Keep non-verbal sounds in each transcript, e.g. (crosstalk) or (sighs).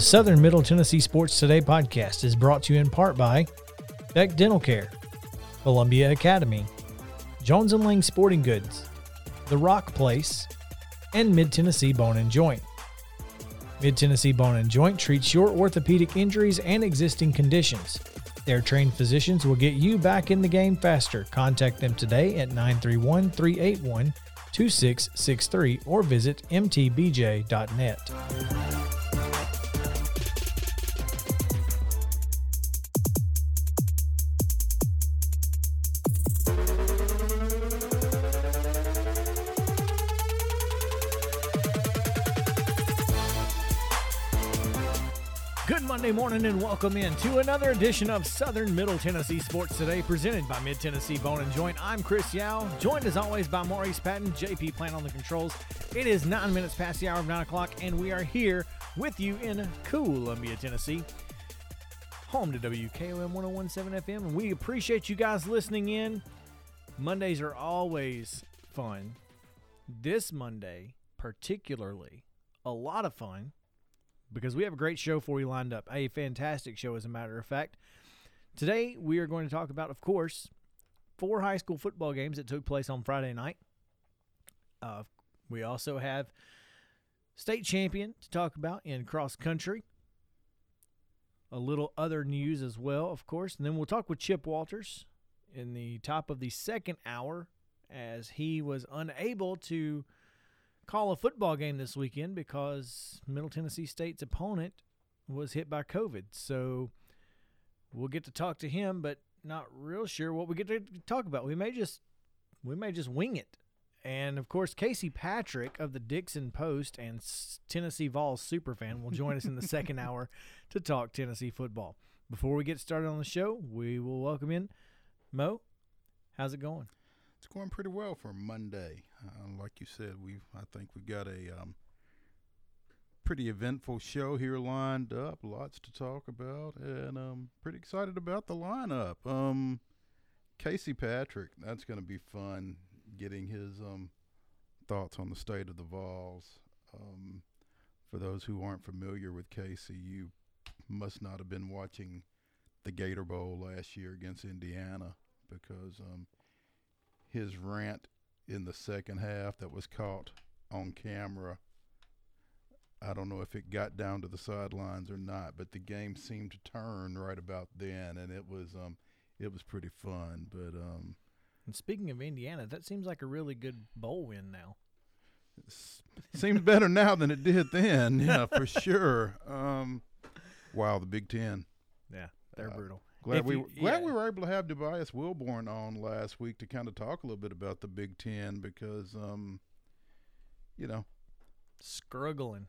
The Southern Middle Tennessee Sports Today podcast is brought to you in part by Beck Dental Care, Columbia Academy, Jones and Lang Sporting Goods, The Rock Place, and Mid Tennessee Bone and Joint. Mid Tennessee Bone and Joint treats your orthopedic injuries and existing conditions. Their trained physicians will get you back in the game faster. Contact them today at 931 381 2663 or visit mtbj.net. morning and welcome in to another edition of Southern Middle Tennessee Sports Today, presented by Mid Tennessee Bone and Joint. I'm Chris Yao, joined as always by Maurice Patton, JP Plant on the controls. It is nine minutes past the hour of nine o'clock, and we are here with you in Columbia, Tennessee, home to WKOM 1017 FM. And we appreciate you guys listening in. Mondays are always fun. This Monday, particularly, a lot of fun because we have a great show for you lined up. A fantastic show, as a matter of fact. Today, we are going to talk about, of course, four high school football games that took place on Friday night. Uh, we also have state champion to talk about in cross country. A little other news as well, of course. And then we'll talk with Chip Walters in the top of the second hour as he was unable to call a football game this weekend because Middle Tennessee State's opponent was hit by COVID. So we'll get to talk to him, but not real sure what we get to talk about. We may just we may just wing it. And of course, Casey Patrick of the Dickson Post and Tennessee Vols superfan will join us in the second (laughs) hour to talk Tennessee football. Before we get started on the show, we will welcome in Mo. How's it going? Going pretty well for Monday. Uh, like you said, we I think we've got a um, pretty eventful show here lined up. Lots to talk about, and um, pretty excited about the lineup. Um, Casey Patrick, that's going to be fun. Getting his um, thoughts on the state of the Vols. Um, for those who aren't familiar with Casey, you must not have been watching the Gator Bowl last year against Indiana because um, his rant in the second half that was caught on camera. I don't know if it got down to the sidelines or not, but the game seemed to turn right about then, and it was um, it was pretty fun. But um, and speaking of Indiana, that seems like a really good bowl win now. seems better now than it did then, (laughs) yeah, for sure. Um, wow, the Big Ten. Yeah, they're uh, brutal. Glad if we you, glad yeah. we were able to have Tobias Wilborn on last week to kind of talk a little bit about the Big Ten because, um, you know, struggling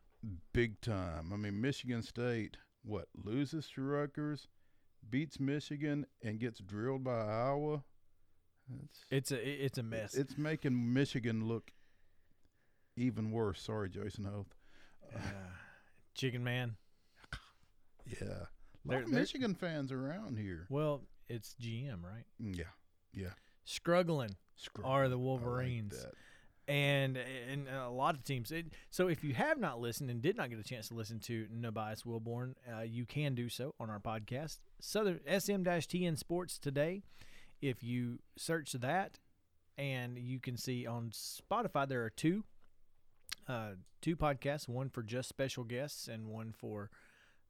big time. I mean, Michigan State what loses to Rutgers, beats Michigan, and gets drilled by Iowa. It's it's a it's a mess. It's making Michigan look even worse. Sorry, Jason Hoth. Uh, chicken man. Yeah. A lot they're, of Michigan fans around here. Well, it's GM, right? Mm, yeah, yeah. Struggling, Struggling. are the Wolverines. Like and and a lot of teams. It, so if you have not listened and did not get a chance to listen to Tobias Wilborn, uh, you can do so on our podcast, Southern SM-TN Sports today. If you search that, and you can see on Spotify there are two, uh, two podcasts, one for just special guests and one for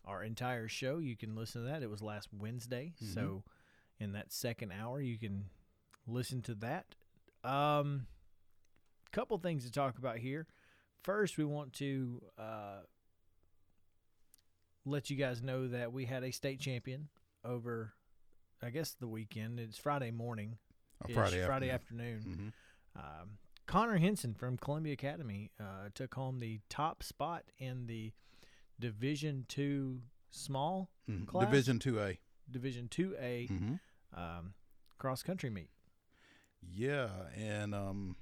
our entire show. You can listen to that. It was last Wednesday, mm-hmm. so in that second hour, you can listen to that. Um, couple things to talk about here. First, we want to uh, let you guys know that we had a state champion over, I guess, the weekend. It's Friday morning, oh, Friday, Friday afternoon. afternoon. Mm-hmm. Um, Connor Henson from Columbia Academy uh, took home the top spot in the Division Two small mm-hmm. class, Division Two A, Division Two A mm-hmm. um, cross country meet. Yeah, and um,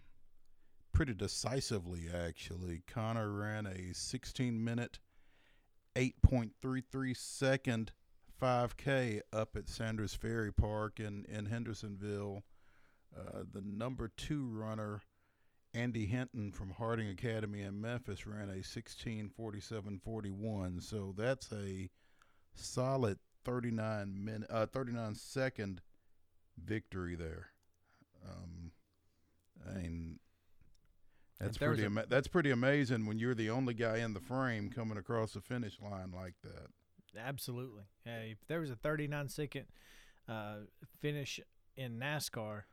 pretty decisively actually. Connor ran a 16 minute, 8.33 second 5K up at Sanders Ferry Park in in Hendersonville. Uh, the number two runner Andy Hinton from Harding Academy in Memphis ran a 16:47:41. So that's a solid 39 minute, uh, 39 second victory there. Um, I mean, that's pretty. a- ama- that's pretty amazing when you're the only guy in the frame coming across the finish line like that. Absolutely. Yeah, if there was a 39 second uh, finish in NASCAR,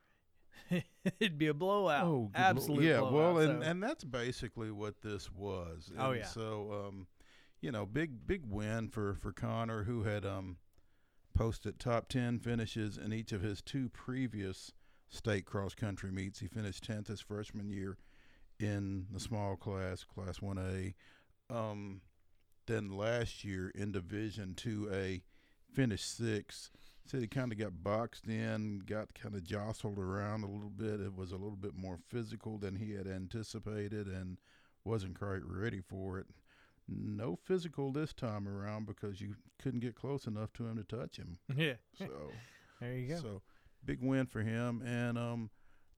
(laughs) it'd be a blowout. Oh, good lord. Absolute yeah. blowout. well, and, So- and that's basically what this was. Oh, yeah. So, um, you know, big big win for for Connor, who had um posted top ten finishes in each of his two previous state cross country meets. He finished tenth his freshman year in the small class, class one A. Um, then last year in Division two A, finished sixth. Said he kind of got boxed in, got kind of jostled around a little bit. It was a little bit more physical than he had anticipated and wasn't quite ready for it. No physical this time around because you couldn't get close enough to him to touch him. (laughs) yeah, So, (laughs) there you go. so big win for him. And um,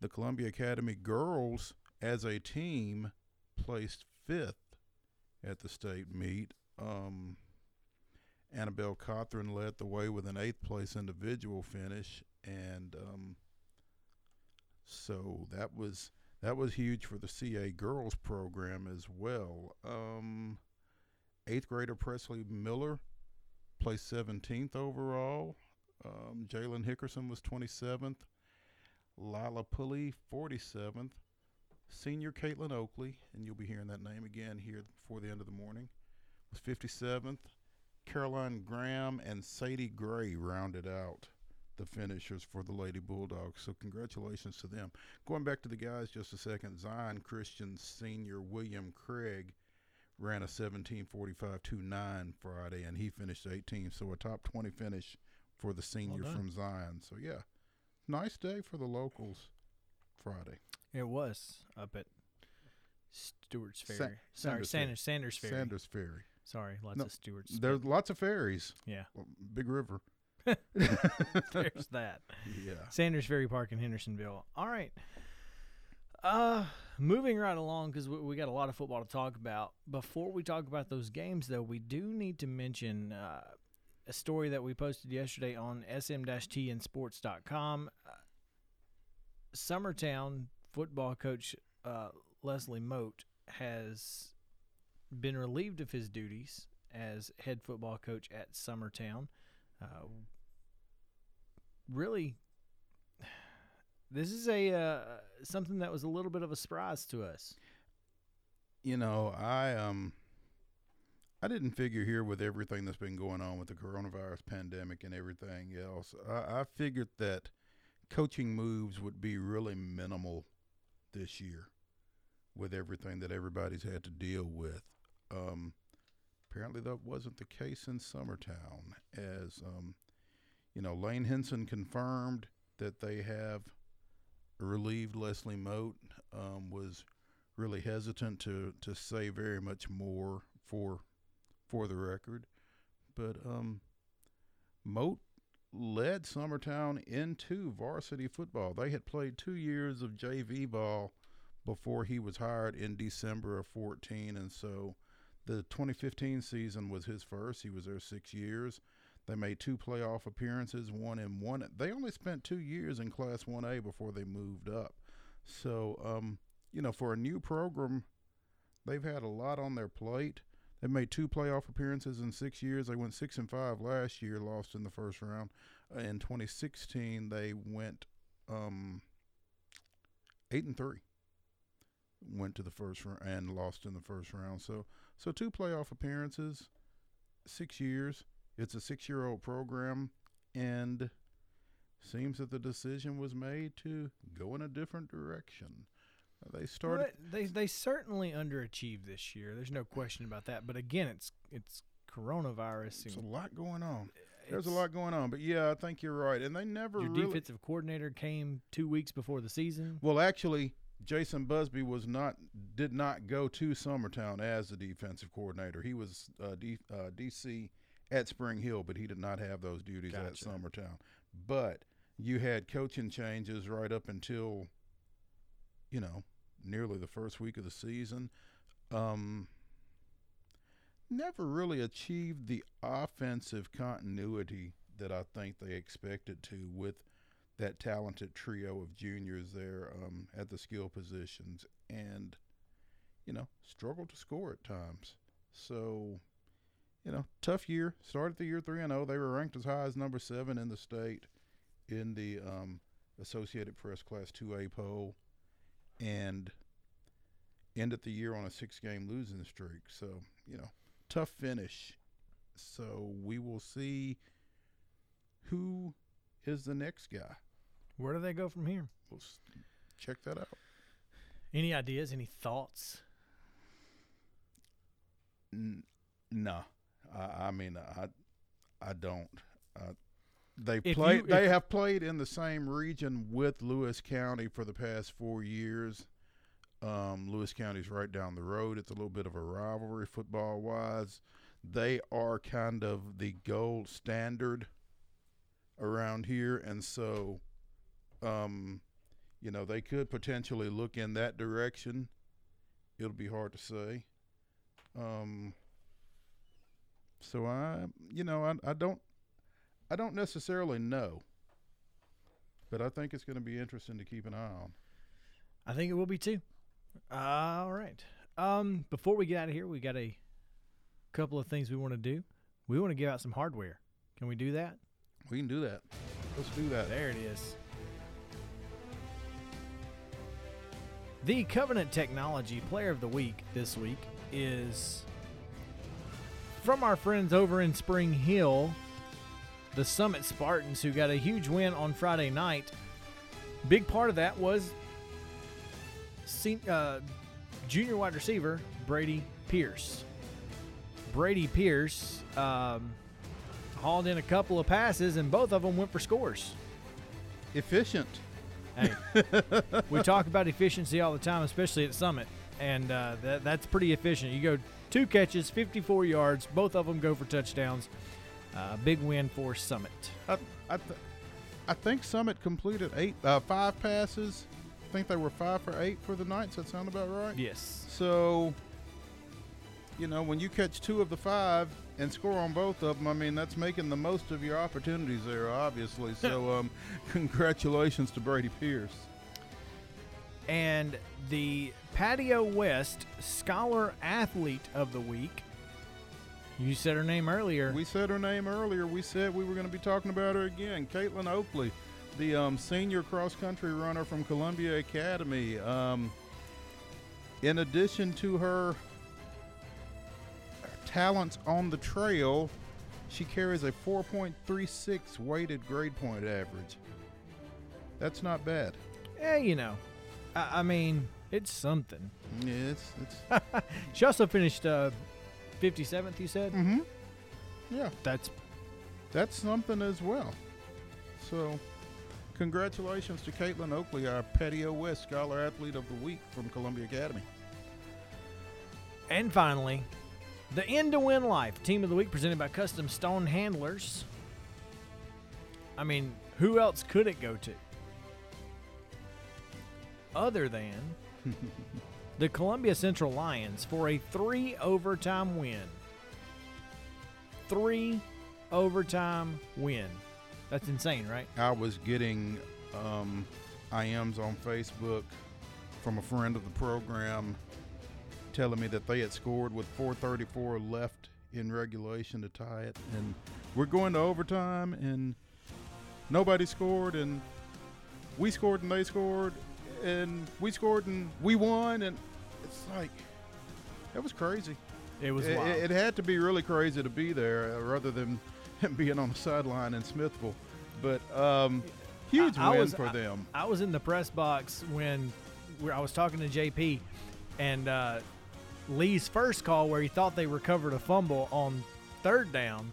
the Columbia Academy girls as a team placed fifth at the state meet. Um, Annabelle Cothran led the way with an eighth place individual finish, and um, so that was that was huge for the CA girls program as well. Um, eighth grader Presley Miller placed 17th overall. Um, Jalen Hickerson was 27th. Lila Pulley, 47th. Senior Caitlin Oakley, and you'll be hearing that name again here before the end of the morning, was 57th. Caroline Graham and Sadie Gray rounded out the finishers for the Lady Bulldogs. So congratulations to them. Going back to the guys just a second, Zion Christian senior William Craig ran a 17:45.29 Friday, and he finished 18th. So a top 20 finish for the senior done. from Zion. So yeah, nice day for the locals Friday. It was up at Stewart's Sa- Ferry. Sorry, Sanders Ferry. Sanders, Sanders Ferry. Sanders Ferry. Sorry, lots No, of Stewarts. There's lots of ferries. yeah, Big River. (laughs) (laughs) there's that. Yeah. Sanders Ferry Park in Hendersonville. All right. Uh, moving right along because we, we got a lot of football to talk about. Before we talk about those games, though, we do need to mention uh, a story that we posted yesterday on sm-tnsports.com. Uh, Summertown football coach uh, Leslie Moat has been relieved of his duties as head football coach at Summertown. Uh, really, this is a uh, something that was a little bit of a surprise to us. You know, I um I didn't figure here with everything that's been going on with the coronavirus pandemic and everything else. I, I figured that coaching moves would be really minimal this year with everything that everybody's had to deal with. Um, apparently, that wasn't the case in Summertown, as um, you know, Lane Henson confirmed that they have relieved Leslie Moat. Um, was really hesitant to to say very much more for for the record, but um, Moat led Summertown into varsity football. They had played two years of JV ball before he was hired in December of 14, and so the 2015 season was his first. He was there six years. They made two playoff appearances, one in one. They only spent two years in Class 1A before they moved up. So, um, you know, for a new program, they've had a lot on their plate. They made two playoff appearances in six years. They went six and five last year, lost in the first round. In 2016, they went um, eight and three. Went to the first round and lost in the first round. So, so two playoff appearances, six years. It's a six-year-old program, and seems that the decision was made to go in a different direction. They started. But they they certainly underachieved this year. There's no question about that. But again, it's it's coronavirus. There's a lot going on. There's a lot going on, but yeah, I think you're right. And they never Your really. defensive coordinator came two weeks before the season. Well, actually, Jason Busby was not did not go to Summertown as the defensive coordinator. He was uh, D, uh, DC at Spring Hill, but he did not have those duties at Gotcha. Summertown. But you had coaching changes right up until, you know, nearly the first week of the season. Um, never really achieved the offensive continuity that I think they expected to with that talented trio of juniors there um, at the skill positions, and you know struggled to score at times. So, you know, tough year. Started the year three and zero. They were ranked as high as number seven in the state in the um, Associated Press Class Two A poll, and ended the year on a six-game losing streak. So, you know, tough finish. So we will see who is the next guy. Where do they go from here? We'll check that out. Any ideas? Any thoughts? N- no, I, I mean I, I don't. Uh, they If play. you- they if- have played in the same region with Lewis County for the past four years. Um, Lewis County's right down the road. It's a little bit of a rivalry football wise. They are kind of the gold standard around here, and so, um, you know, they could potentially look in that direction. It'll be hard to say. Um, so I, you know, I, I don't, I don't necessarily know, but I think it's going to be interesting to keep an eye on. I think it will be too. All right. Um, before we get out of here, we got a couple of things we want to do. We want to give out some hardware. Can we do that? We can do that. Let's do that. There it is. The Covenant Technology Player of the Week this week is from our friends over in Spring Hill, the Summit Spartans, who got a huge win on Friday night. Big part of that was uh, junior wide receiver Brady Pierce. Brady Pierce um, hauled in a couple of passes, and both of them went for scores. Efficient. Hey, we talk about efficiency all the time, especially at Summit, and uh, that, that's pretty efficient. You go two catches, 54 yards, both of them go for touchdowns. Uh, big win for Summit. I, I, th- I think Summit completed eight, uh, five passes. I think they were five for eight for the night. Does that sound about right? Yes. So, you know, when you catch two of the five and score on both of them, I mean, that's making the most of your opportunities there, obviously. So, (laughs) um, congratulations to Brady Pierce. And the Patio West Scholar Athlete of the Week. You said her name earlier. We said her name earlier. We said we were going to be talking about her again. Caitlin Oakley, the um, senior cross country runner from Columbia Academy. Um, in addition to her talents on the trail, she carries a 4.36 weighted grade point average. That's not bad. yeah, you know, I, I mean, it's something. Yeah, it's, it's (laughs) She also finished uh, 57th, you said? mm-hmm. Yeah, That's that's something as well. So, congratulations to Caitlin Oakley, our Patio West Scholar Athlete of the Week from Columbia Academy. And finally, the End to Win Life Team of the Week presented by Custom Stone Handlers. I mean, who else could it go to? Other than (laughs) the Columbia Central Lions for a three overtime win. Three overtime win. That's insane, right? I was getting um, IMs on Facebook from a friend of the program telling me that they had scored with 434 left in regulation to tie it. And we're going to overtime, and nobody scored, and we scored, and they scored, and we scored, and we won. And it's like, that was crazy. It was It, wild. it had to be really crazy to be there uh, rather than (laughs) being on the sideline in Smithville. But um, huge I- I win was- for I- them. I was in the press box when I was talking to JP, and uh, Lee's first call where he thought they recovered a fumble on third down.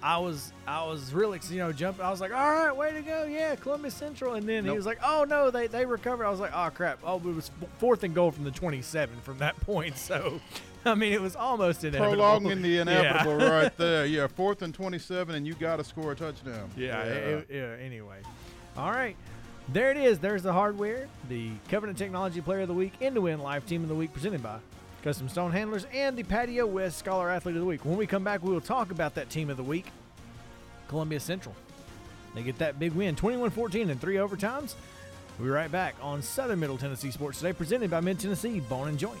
I was I was really you know jumping. I was like, all right, way to go, yeah, Columbus Central. And then he was like, oh no, they they recovered. I was like, oh crap. Oh, it was fourth and goal from the 27 from that (laughs) point. So, I mean, it was almost inevitable. Prolonging (laughs) the Yeah. inevitable right (laughs) there. Yeah, fourth and 27, and you got to score a touchdown. Yeah. it- it- yeah. Anyway, all right. There it is. There's the hardware, the Covenant Technology Player of the Week, and to win Life Team of the Week presented by Custom Stone Handlers, and the Patio West Scholar Athlete of the Week. When we come back, we will talk about that team of the week, Columbia Central. They get that big win, 21 14 in three overtimes. We'll be right back on Southern Middle Tennessee Sports Today, presented by Mid Tennessee Bone and Joint.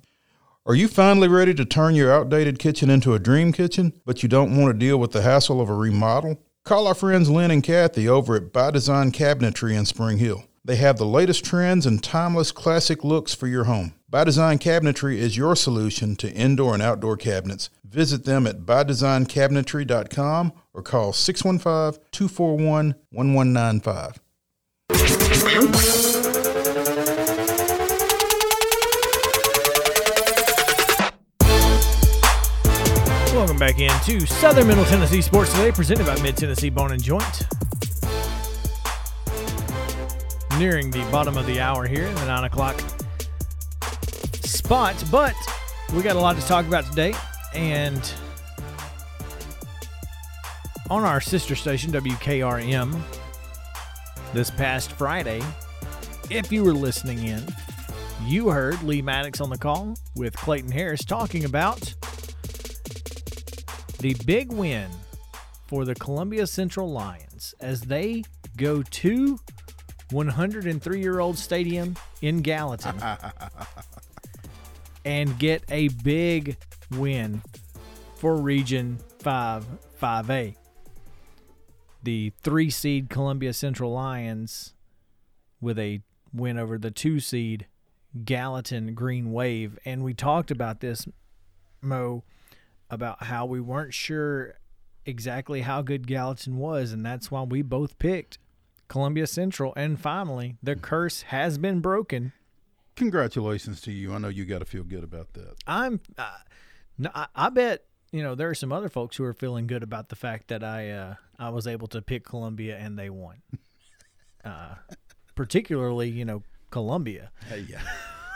Are you finally ready to turn your outdated kitchen into a dream kitchen, but you don't want to deal with the hassle of a remodel? Call our friends Lynn and Kathy over at By Design Cabinetry in Spring Hill. They have the latest trends and timeless classic looks for your home. By Design Cabinetry is your solution to indoor and outdoor cabinets. Visit them at bydesignCabinetry.com or call 615 241 1195. Welcome back into Southern Middle Tennessee Sports Today, presented by Mid Tennessee Bone and Joint. Nearing the bottom of the hour here in the 9 o'clock spot, but we got a lot to talk about today. And on our sister station, WKRM, this past Friday, if you were listening in, you heard Lee Maddox on the call with Clayton Harris talking about the big win for the Columbia Central Lions as they go to 103 year old stadium in Gallatin (laughs) and get a big win for Region 5 5A. The three seed Columbia Central Lions with a win over the two seed Gallatin Green Wave. And we talked about this, Mo about how we weren't sure exactly how good Gallatin was, and that's why we both picked Columbia Central. And finally, the curse has been broken. Congratulations to you. I know you got to feel good about that. I'm, uh, no, I, I bet you know there are some other folks who are feeling good about the fact that I uh, I was able to pick Columbia and they won. (laughs) Uh, particularly, you know, Columbia. yeah,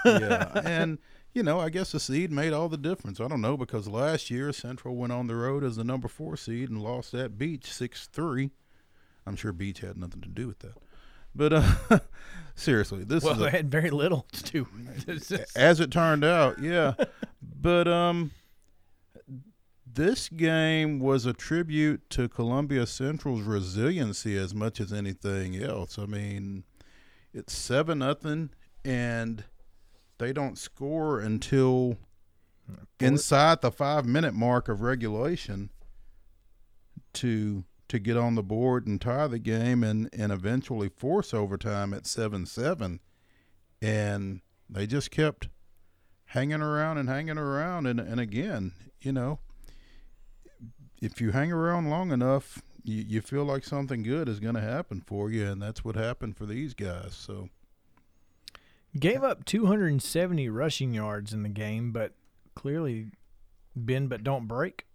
yeah, and you know, I guess the seed made all the difference. I don't know because last year Central went on the road as the number four seed and lost at Beech six three. I'm sure Beech had nothing to do with that. But uh, (laughs) seriously, this well, is had very little to do. as it turned out, yeah. (laughs) but um, this game was a tribute to Columbia Central's resiliency as much as anything else. I mean, it's seven nothing, and they don't score until inside the five minute mark of regulation to to get on the board and tie the game and, and eventually force overtime at seven seven. And they just kept hanging around and hanging around and, and again, you know, if you hang around long enough, you, you feel like something good is going to happen for you, and that's what happened for these guys. So, Gave up 270 rushing yards in the game, but clearly bend but don't break.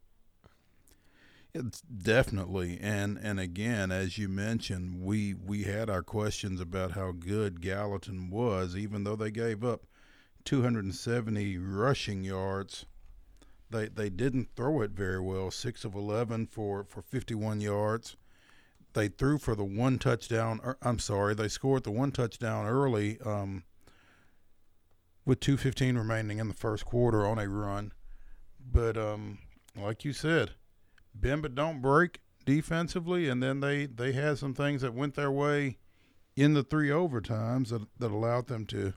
It's definitely, and and again, as you mentioned, we we had our questions about how good Gallatin was, even though they gave up 270 rushing yards. They they didn't throw it very well. Six of 11 for for 51 yards. They threw for the one touchdown. Or, er, I'm sorry, they scored the one touchdown early. Um, with 215 remaining in the first quarter on a run. But um, like you said, bend but don't break defensively, and then they they had some things that went their way in the three overtimes that that allowed them to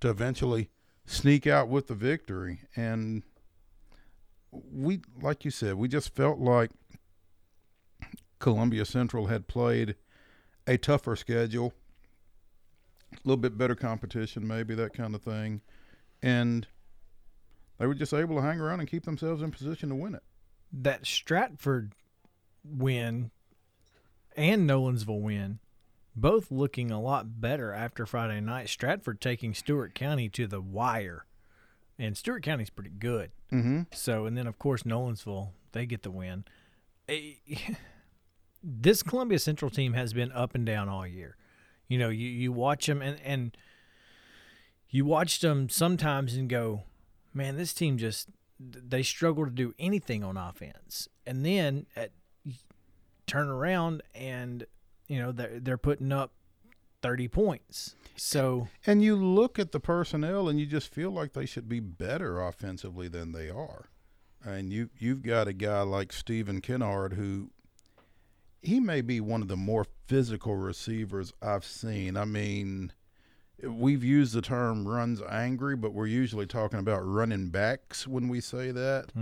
to eventually sneak out with the victory. And we, like you said, we just felt like Columbia Central had played a tougher schedule little bit better competition, maybe that kind of thing. and they were just able to hang around and keep themselves in position to win it. That Stratford win and Nolensville win, both looking a lot better after Friday night. Stratford taking Stewart County to the wire, and Stewart County's pretty good. Mm-hmm. So, and then of course Nolensville, they get the win. Eh, (laughs) This Columbia Central team has been up and down all year. You know, you, you watch them and, and you watch them sometimes and go, man, this team just they struggle to do anything on offense. And then uh, at, turn around and you know they're they're putting up thirty points. So And you look at the personnel and you just feel like they should be better offensively than they are. And you you've got a guy like Stephen Kennard who he may be one of the more physical receivers I've seen. I mean, we've used the term runs angry, but we're usually talking about running backs when we say that.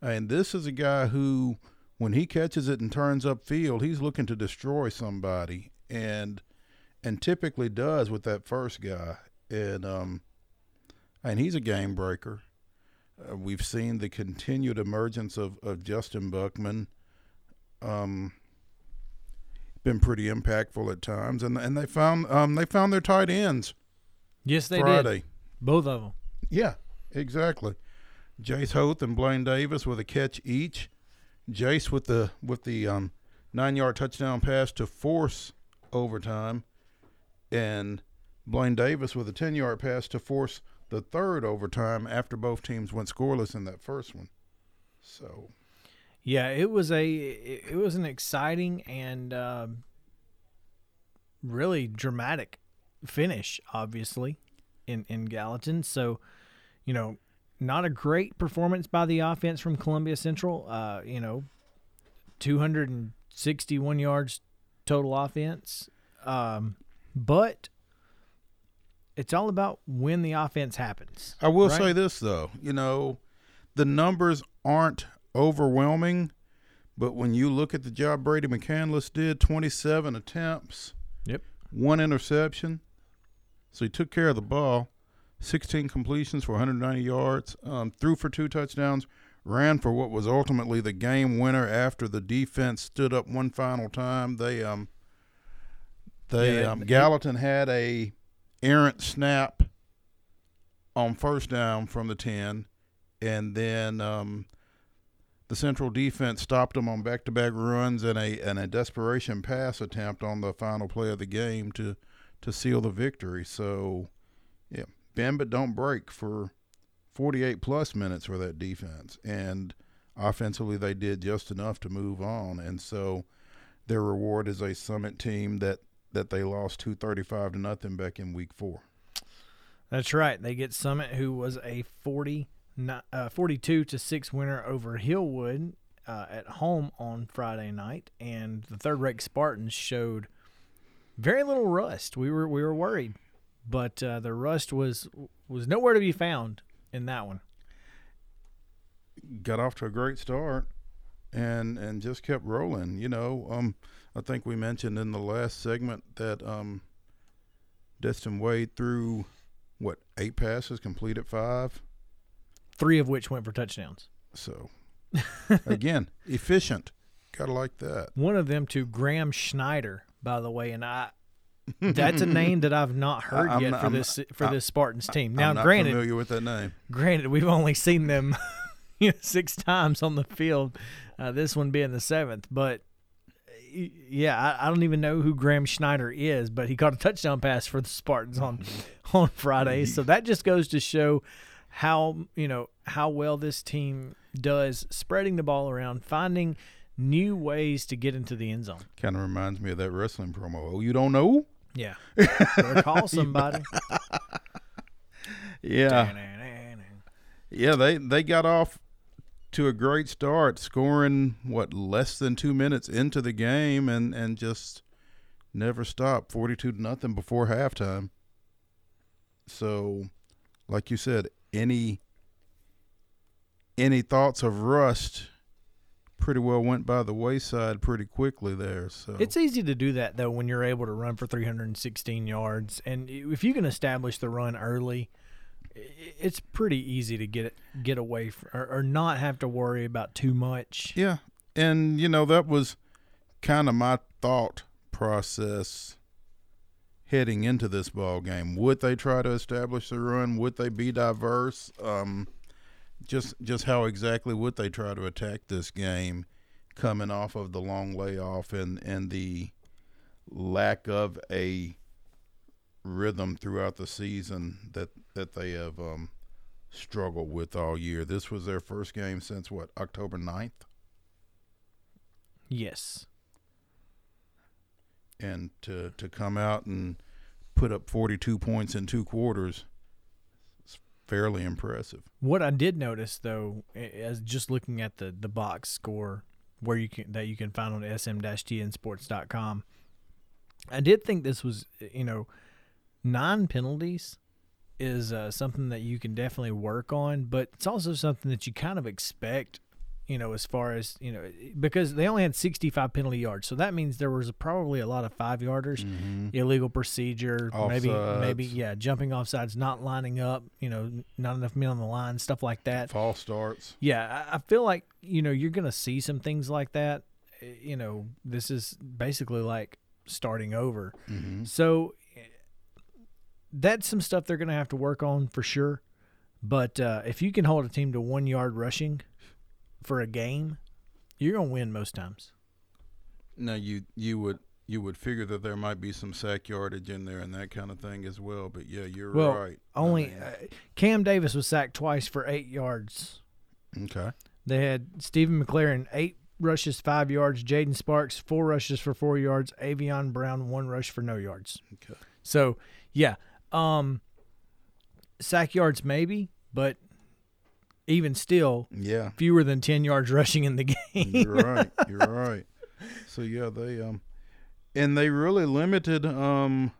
And this is a guy who, when he catches it and turns upfield, he's looking to destroy somebody, and and typically does with that first guy. And um, and he's a game breaker. Uh, we've seen the continued emergence of, of Justin Buckman. Um, been pretty impactful at times, and and they found um they found their tight ends yes, they Friday. did both of them. Yeah, exactly. Jace Hoth and Blaine Davis with a catch each. Jace with the with the um, nine yard touchdown pass to force overtime, and Blaine Davis with a ten yard pass to force the third overtime after both teams went scoreless in that first one. So Yeah, it was a it was an exciting and um, really dramatic finish, obviously, in in Gallatin. So, you know, not a great performance by the offense from Columbia Central. Uh, you know, two hundred and sixty one yards total offense, um, but it's all about when the offense happens. I will right? say this though, you know, the numbers aren't overwhelming, but when you look at the job Brady McCandless did, 27 attempts, Yep. one interception, so he took care of the ball, 16 completions for 190 yards, um, threw for two touchdowns, ran for what was ultimately the game winner after the defense stood up one final time. They um they Yeah, um, Gallatin had a errant snap on first down from the 10 and then um, the central defense stopped them on back-to-back runs and a and a desperation pass attempt on the final play of the game to to seal the victory. So, yeah, bend but don't break for 48 plus minutes for that defense, and offensively they did just enough to move on. And so, their reward is a Summit team that that they lost 235 to nothing back in week four. That's right. They get Summit, who was a 40, uh, 42 to 6 winner over Hillwood uh, at home on Friday night. And the third ranked Spartans showed very little rust. We were we were worried, but uh, the rust was was nowhere to be found in that one. got off to a great start and and just kept rolling you know um i think we mentioned in the last segment that um destin wade threw what eight passes completed five Three of which went for touchdowns. so again (laughs) efficient gotta like that One of them to Graham Schneider, by the way, and I. That's a name that I've not (laughs) heard I'm yet not- for I'm this for I- this Spartans team. Now, I'm not granted, familiar with that name granted, we've only seen them (laughs) you know, six times on the field, uh, this one being the seventh. But yeah, I, I don't even know who Graham Schneider is, but he caught a touchdown pass for the Spartans on on Friday. So that just goes to show how you know how well this team does spreading the ball around, finding new ways to get into the end zone. kind of reminds me of that wrestling promo oh you don't know Yeah, (laughs) call somebody. yeah Yeah, they they got off to a great start, scoring what less than two minutes into the game, and and just never stopped, forty two to nothing before halftime. So, like you said, any any thoughts of rust pretty well went by the wayside pretty quickly there. So It's easy to do that though when you're able to run for 316 yards, and if you can establish the run early, it's pretty easy to get get away from, or, or not have to worry about too much. Yeah, and you know that was kind of my thought process heading into this ball game. Would they try to establish the run? Would they be diverse? Um, just just how exactly would they try to attack this game, coming off of the long layoff and and the lack of a rhythm throughout the season that that they have um, struggled with all year. This was their first game since what October 9th? Yes. And to to come out and put up 42 points in two quarters is fairly impressive. What I did notice though, as just looking at the the box score where you can that you can find on sm-tnsports.com, I did think this was you know nine penalties is uh, something that you can definitely work on, but it's also something that you kind of expect. You know, as far as you know, because they only had 65 penalty yards, so that means there was probably a lot of five yarders illegal procedure, maybe maybe yeah, jumping off sides, not lining up, you know, not enough men on the line, stuff like that. False starts. Yeah, I I feel like you know you're gonna see some things like that. Uh, You know, this is basically like starting over. Mm-hmm. So eh, that's some stuff they're gonna have to work on for sure. But uh, if you can hold a team to one yard rushing for a game, you're gonna win most times. Now you you would you would figure that there might be some sack yardage in there and that kind of thing as well. But yeah, you're Well, right. I Only mean, uh, Cam Davis was sacked twice for eight yards. okay. They had Stephen McLaren eight rushes, five yards. Jaden Sparks four rushes for four yards. Avion Brown one rush for no yards. Okay. So yeah, um, sack yards maybe, but even still Yeah, fewer than ten yards rushing in the (laughs) game. you're right. You're right. So yeah, they um, and they really limited um.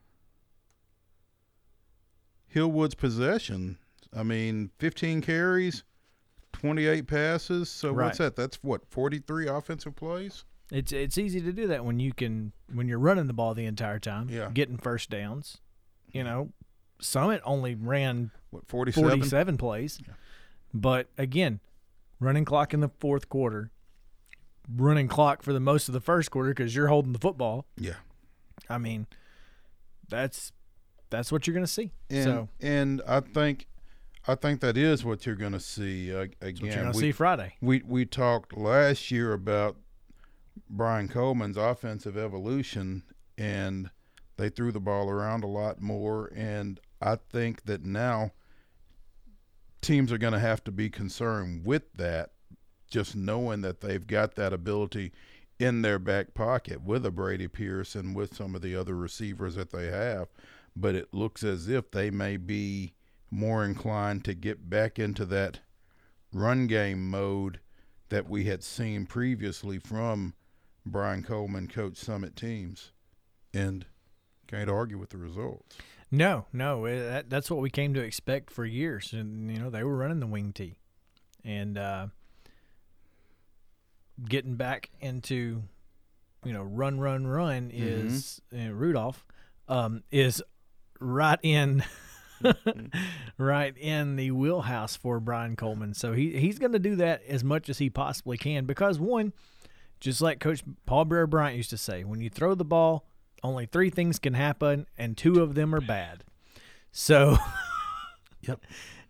Hillwood's possession. I mean, 15 carries, 28 passes. So Right. what's that? That's what 43 offensive plays. It's it's easy to do that when you can when you're running the ball the entire time, Yeah. getting first downs. You know, Summit only ran What 47? 47 plays. But again, running clock in the fourth quarter, running clock for the most of the first quarter because you're holding the football. Yeah. I mean, that's that's what you're going to see. And so and I think I think that is what you're going to see uh, what you're going to see Friday. we we talked last year about Brian Coleman's offensive evolution and they threw the ball around a lot more and I think that now teams are going to have to be concerned with that just knowing that they've got that ability in their back pocket with a Brady Pierce and with some of the other receivers that they have but it looks as if they may be more inclined to get back into that run game mode that we had seen previously from Brian Coleman coach Summit teams, and can't argue with the results. No, no, eh, that, that's what we came to expect for years. And, you know, they were running the wing tee. And uh, getting back into, you know, run, run, run is uh, Rudolph um, is right in. (laughs) right in the wheelhouse for Brian Coleman. So he he's going to do that as much as he possibly can because one, just like Coach Paul Bear Bryant used to say, when you throw the ball, only three things can happen, and two of them are bad. So, (laughs) Yep.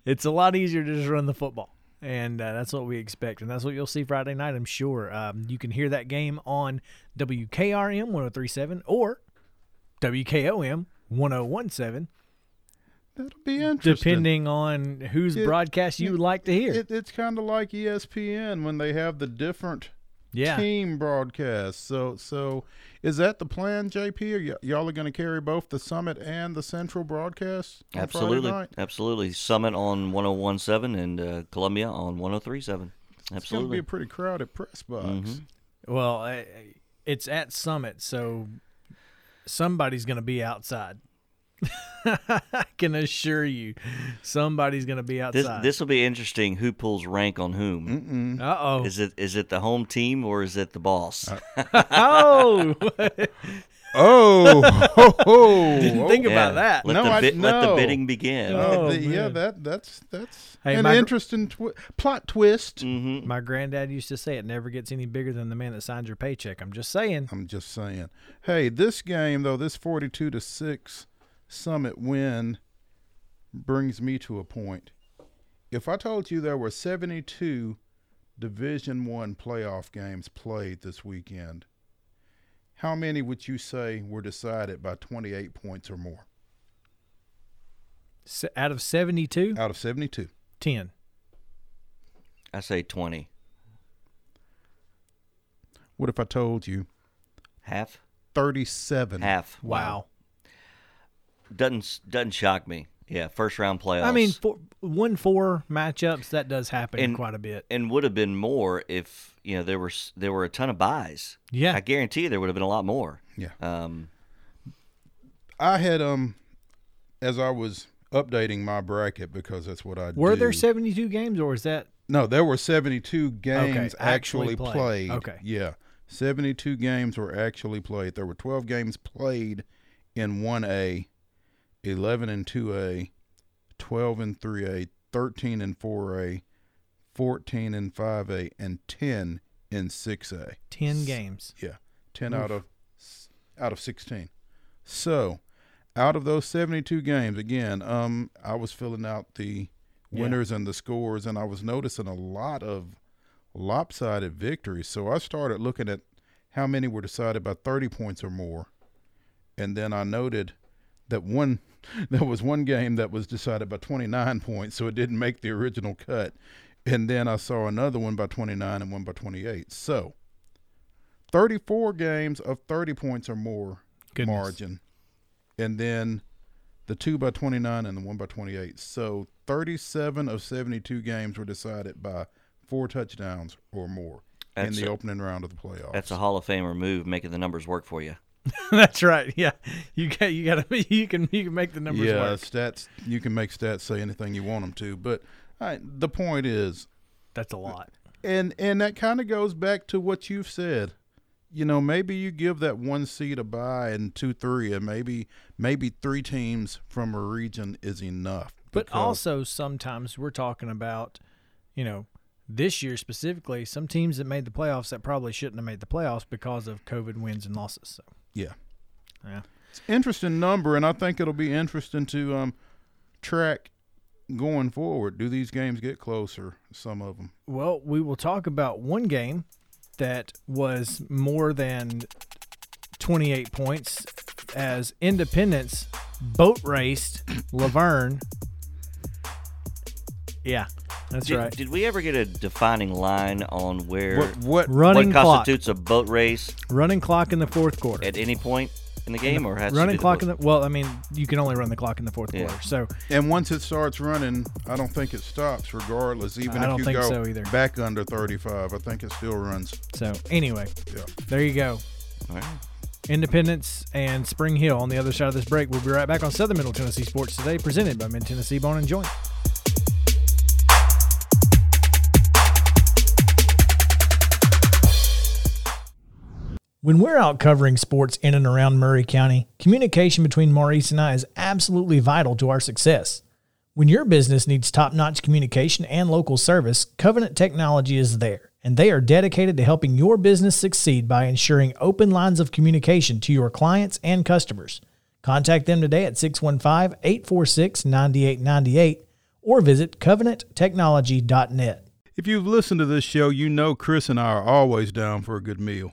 it's a lot easier to just run the football, and uh, that's what we expect, and that's what you'll see Friday night. I'm sure. Um, you can hear that game on WKRM 103.7 or WKOM 101.7, That'll be interesting. depending on whose It- broadcast you would like to hear. It, it's kind of like ESPN when they have the different yeah. team broadcasts. So, so is that the plan, JP? Are y- y'all are going to carry both the Summit and the Central broadcast? on Friday Absolutely, night? absolutely. Summit on 101.7 and uh, Columbia on 103.7. It's going to be a pretty crowded press box. Mhm. Well, it's at Summit, so somebody's going to be outside. (laughs) I can assure you, somebody's going to be outside. this will be interesting. Who pulls rank on whom? Uh oh. Is it is it the home team or is it the boss? Uh, (laughs) oh. Oh, ho, (laughs) ho. Didn't think Yeah, about that. Let, No, the, I- bid- let the bidding begin. Oh, the- yeah, that that's that's Hey, an my interesting twi- plot twist. hmm My granddad used to say it never gets any bigger than the man that signs your paycheck. I'm just saying. I'm just saying. Hey, this game though, this 42 to six Summit win brings me to a point. If I told you there were 72 Division One playoff games played this weekend, how many would you say were decided by 28 points or more? S- out of 72, Out of 72. 10. I say 20. What if I told you Half? 37? Half. Wow. Doesn't doesn't shock me. Yeah, first round playoffs. I mean, four, one four matchups that does happen And- quite a bit. and would have been more if you know there were there were a ton of buys. Yeah. I guarantee you there would have been a lot more. Yeah. Um, I had um as I was updating my bracket because that's what I Were do. there 72 games, or is that No, there were 72 games actually actually, played. played. Okay. Yeah. 72 games were actually played. There were 12 games played in 1A, 11 and 2A, 12 and 3A, 13 and 4A, 14 and 5A, and 10 in 6A. 10 games? Yeah, 10 out of out of 16. So, out of those 72 games, again, um, I was filling out the Yeah. winners and the scores, and I was noticing a lot of lopsided victories. So I started looking at how many were decided by 30 points or more, and then I noted that one (laughs) there was one game that was decided by 29 points, so it didn't make the original cut. And then I saw another one by 29 and one by 28. So 34 games of 30 points or more Goodness. margin. And then the 2 by 29 and the 1 by 28. So 37 of 72 games were decided by four touchdowns or more in the a- opening round of the playoffs. that's a Hall of Famer move, making the numbers work for you. (laughs) That's right. Yeah, you got you got to (laughs) you can you can make the numbers yeah, work. stats. You can make stats say anything you want them to, but right, the point is, That's a lot. and and that kind of goes back to what you've said. You know, maybe you give that one seed a buy and two, three, and maybe maybe three teams from a region is enough. But also sometimes we're talking about, you know, this year specifically, some teams that made the playoffs that probably shouldn't have made the playoffs because of COVID wins and losses. So yeah, yeah, it's an interesting number, and I think it'll be interesting to um track going forward. Do these games get closer? Some of them. Well, we will talk about one game that was more than 28 points as Independence boat raced La Vergne. Yeah, that's Did, right. did we ever get a defining line on where What what Running what clock. constitutes a boat race Running clock in the fourth quarter. at any point in the game, or has running be clock boat- in the well, I mean, you can only run the clock in the fourth Yeah. quarter. So And once it starts running, I don't think it stops, regardless. Even I if don't you think go so either. back under 35, I think it still runs. so anyway, Yeah. there you go. All right. Independence and Spring Hill on the other side of this break. We'll be right back on Southern Middle Tennessee Sports today, presented by Mid Tennessee Bone and Joint. When we're out covering sports in and around Maury County, communication between Maurice and I is absolutely vital to our success. When your business needs top notch communication and local service, Covenant Technology is there, and they are dedicated to helping your business succeed by ensuring open lines of communication to your clients and customers. Contact them today at 615 846 9898 or visit covenanttechnology.net. If you've listened to this show, you know Chris and I are always down for a good meal.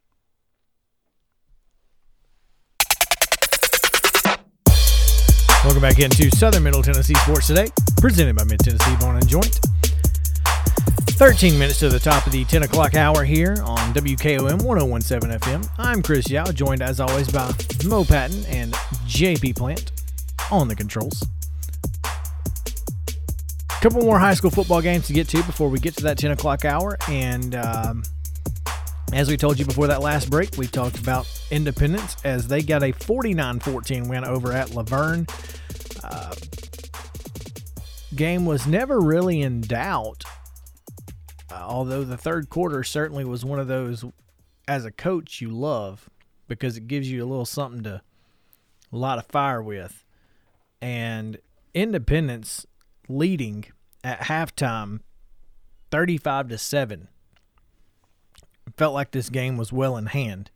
Welcome back into Southern Middle Tennessee Sports Today, presented by Mid Tennessee Bone and Joint. 13 minutes to the top of the 10 o'clock hour here on WKOM 1017 FM. I'm Chris Yao, joined as always by Mo Patton and JP Plant on the controls. A couple more high school football games to get to before we get to that 10 o'clock hour. And um, as we told you before that last break, we talked about Independence as they got a 49 14 win over at La Vergne. Uh, game was never really in doubt, uh, although the third quarter certainly was one of those, as a coach, you love because it gives you a little something to a fire with. And Independence leading at halftime 35 to 7 felt like this game was well in hand.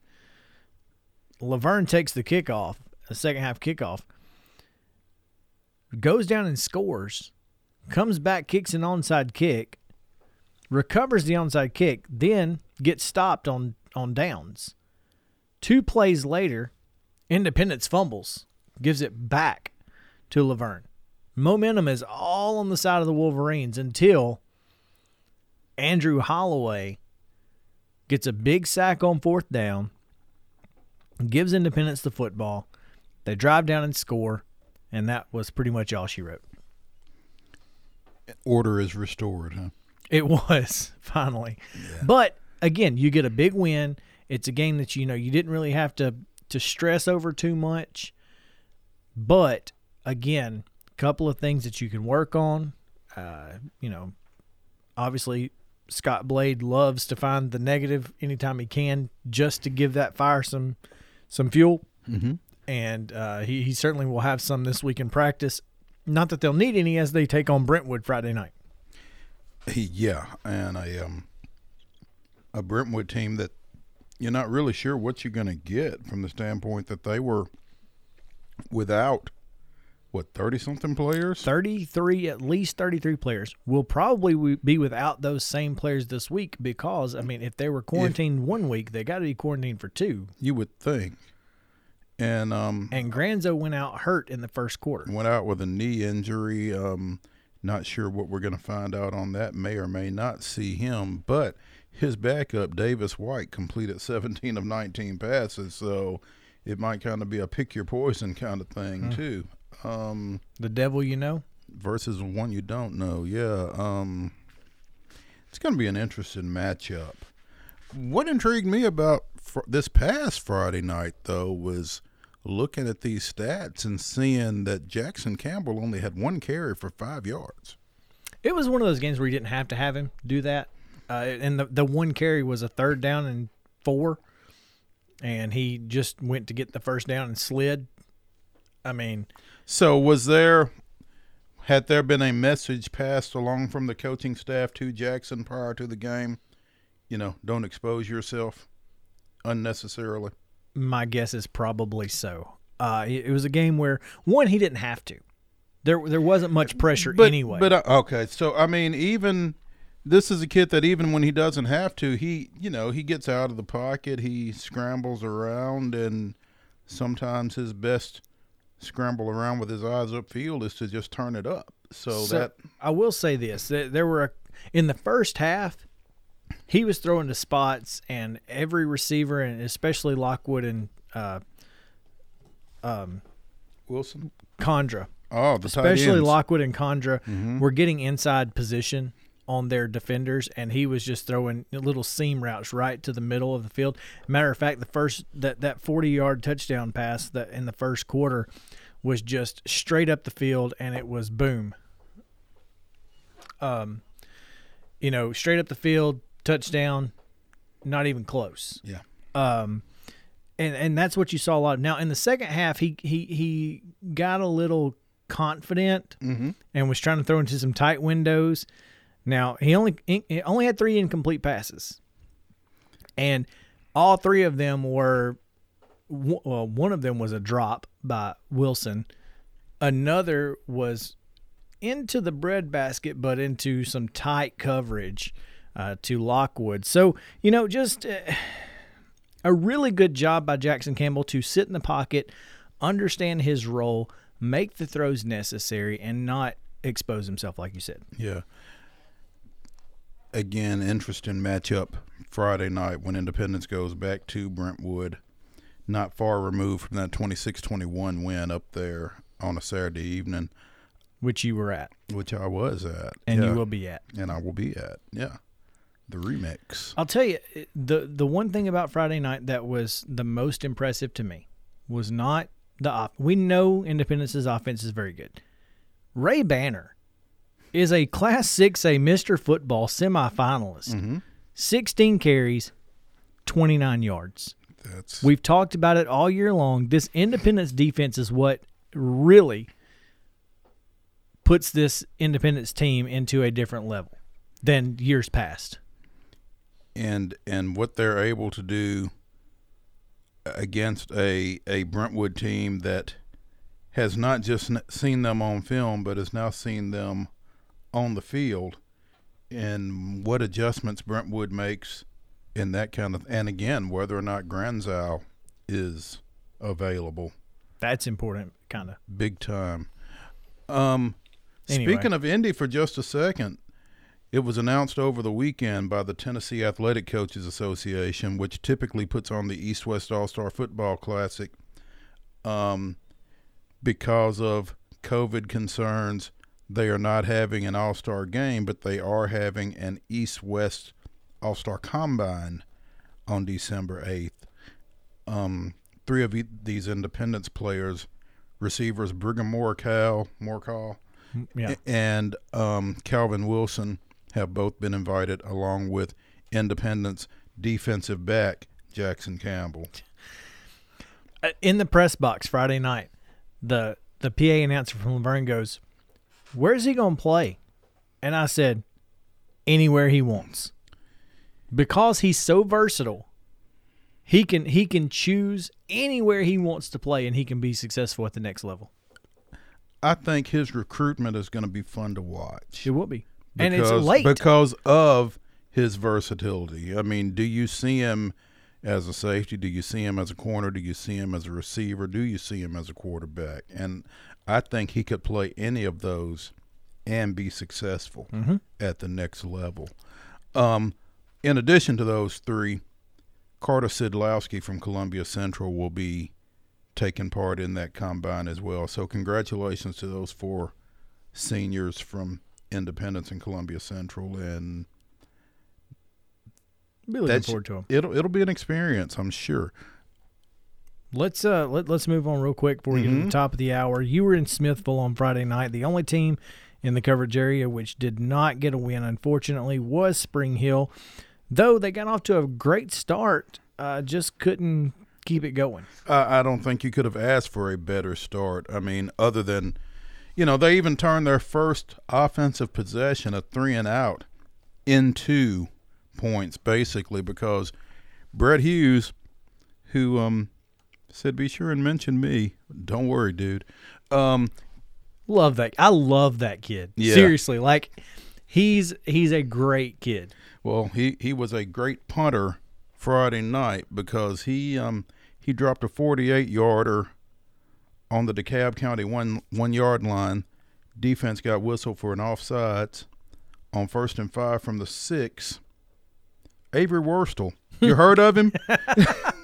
La Vergne takes the kickoff the second half kickoff goes down and scores comes back kicks an onside kick recovers the onside kick then gets stopped on on downs. Two plays later independence fumbles gives it back to La Vergne. Momentum is all on the side of the Wolverines until Andrew Holloway gets a big sack on fourth down, gives Independence the football. They drive down and score, and that was pretty much all she wrote. Order is restored, huh? It was (laughs) finally, yeah. but again, you get a big win. It's a game that you know you didn't really have to to stress over too much, but again, a couple of things that you can work on. Uh, you know, obviously Scott Blade loves to find the negative anytime he can, just to give that fire some some fuel. Mm-hmm. And uh, he he certainly will have some this week in practice. Not that they'll need any as they take on Brentwood Friday night. Yeah, and a um a Brentwood team that you're not really sure what you're going to get from the standpoint that they were without what 30 something players? 33 at least 33 players. Will probably be without those same players this week because i mean if they were quarantined if, one week they got to be quarantined for two. You would think. And um and Granzow went out hurt in the first quarter. Went out with a knee injury. Um not sure what we're going to find out on that. May or may not see him. But his backup davis white completed 17 of 19 passes. So it might kind of be a pick your poison kind of thing mm. too um, the devil you know versus one you don't know. Yeah. Um, it's going to be an interesting matchup. What intrigued me about fr- this past Friday night, though, was looking at these stats and seeing that Jackson Campbell only had one carry for five yards. It was one of those games where you didn't have to have him do that. Uh, and the, the one carry was a third down and four. And he just went to get the first down and slid. I mean, so was there had there been a message passed along from the coaching staff to Jackson prior to the game? You know, don't expose yourself unnecessarily. My guess is probably so. Uh, it was a game where one he didn't have to. There there wasn't much pressure but, anyway. But uh, okay, so I mean, even this is a kid that even when he doesn't have to, he you know he gets out of the pocket, he scrambles around, and sometimes his best scramble around with his eyes upfield is to just turn it up. So, so that I will say this: there were a, in the first half, he was throwing to spots, and every receiver, and especially Lockwood and uh, um, Wilson, Condra. Oh, the especially Lockwood and Condra mm-hmm. were getting inside position on their defenders, and he was just throwing little seam routes right to the middle of the field. Matter of fact, the first that that forty yard touchdown pass that in the first quarter was just straight up the field, and it was boom. Um, you know, straight up the field, touchdown, not even close. Yeah. Um, and and that's what you saw a lot. Of. Now in the second half, he he he got a little confident mm-hmm. and was trying to throw into some tight windows now he only he only had three incomplete passes, and all three of them were. Well, one of them was a drop by Wilson. Another was into the bread basket, but into some tight coverage uh, to Lockwood. So you know, just uh, a really good job by Jackson Campbell to sit in the pocket, understand his role, make the throws necessary, and not expose himself, like you said. Yeah again, interesting matchup Friday night when Independence goes back to Brentwood, not far removed from that 26 21 win up there on a Saturday evening. which you were at, which I was at, and yeah, you will be at. and I will be at. Yeah, the remix. I'll tell you the the one thing about Friday night that was the most impressive to me was not the off. We know Independence's offense is very good. Ray Banner is a Class Six A Mister Football semifinalist. Mm-hmm. Sixteen carries, twenty nine yards. That's We've talked about it all year long. This Independence defense is what really puts this Independence team into a different level than years past. and and what they're able to do against a a Brentwood team that has not just seen them on film, but has now seen them on the field, and what adjustments Brentwood makes in that kind of, and again, whether or not Granzow is available, That's important, kind of. big time. Um, Anyway. speaking of Indy, for just a second, it was announced over the weekend by the Tennessee Athletic Coaches Association, which typically puts on the East West All Star Football Classic, um, because of COVID concerns. They are not having an All Star game, but they are having an East West All Star Combine on December 8th. Um, three of these Independence players, receivers Brigham Morcal, Morcal, Yeah. and um, Calvin Wilson have both been invited, along with Independence defensive back Jackson Campbell. Uh, In the press box Friday night, the the PA announcer from La Vergne goes, "Where's he going to play?" And I said, "Anywhere he wants." Because he's so versatile, he can he can choose anywhere he wants to play and he can be successful at the next level. I think his recruitment is going to be fun to watch. It will be. and it's because- late. because of his versatility. I mean, do you see him as a safety? Do you see him as a corner? Do you see him as a receiver? Do you see him as a quarterback? And I think he could play any of those and be successful Mm-hmm. at the next level. Um, in addition to those three, Carter Sidlowski from Columbia Central will be taking part in that combine as well. So congratulations to those four seniors from Independence and Columbia Central, and be looking forward to him. it'll it'll be an experience, I'm sure. Let's uh let, let's move on real quick before we get to the Mhm. top of the hour. You were in Smithville on Friday night. The only team in the coverage area which did not get a win, unfortunately, was Spring Hill. Though they got off to a great start, uh, just couldn't keep it going. I, I don't think you could have asked for a better start. I mean, other than, you know, they even turned their first offensive possession, a three and out, into points basically because Brett Hughes, who um said, "Be sure and mention me." Don't worry, dude. Um, Love that. I love that kid. Yeah. Seriously, like he's he's a great kid. Well, he, he was a great punter Friday night because he um he dropped a 48 yarder on the DeKalb County one one yard line. Defense got whistled for an offsides on first and five from the six. Avery Worstel, you heard of him? (laughs)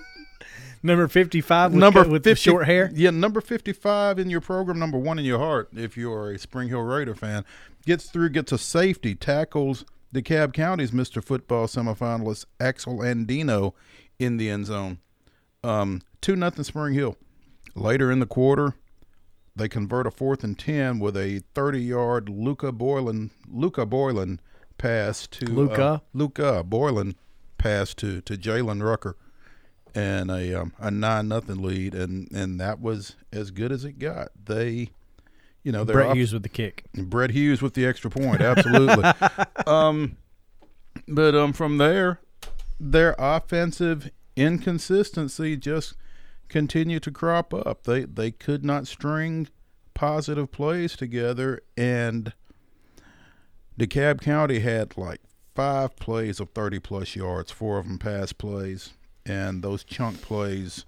Number fifty five with, number with the 50 short hair. Yeah, number 55 in your program, number one in your heart, if you're a Spring Hill Raider fan. Gets through, gets a safety, tackles DeKalb County's Mr. Football semifinalist Axel Andino in the end zone. Um, 2 nothing Spring Hill. Later in the quarter, they convert a fourth and 10 with a 30 yard Luca Boylan, Luca Boylan pass to Luka? uh, Luca Boylan pass to, to Jalen Rucker and a um, a nine nothing lead, and and that was as good as it got. They, you know, Brett off- Hughes with the kick. Brett Hughes with the extra point, absolutely. (laughs) um, but um, from there, their offensive inconsistency just continued to crop up. They they could not string positive plays together, and DeKalb County had like five plays of thirty plus yards, four of them pass plays, and those chunk plays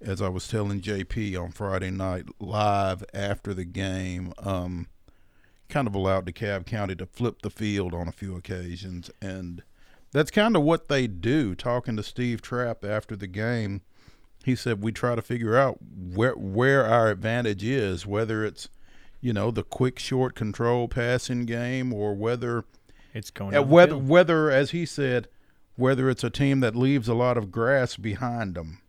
as I was telling JP on Friday night live after the game, um, kind of allowed DeKalb County to flip the field on a few occasions. And that's kind of what they do. Talking to Steve Trapp after the game, he said we try to figure out where where our advantage is, whether it's you know, the quick, short control passing game, or whether It's going. whether whether as he said, whether it's a team that leaves a lot of grass behind them.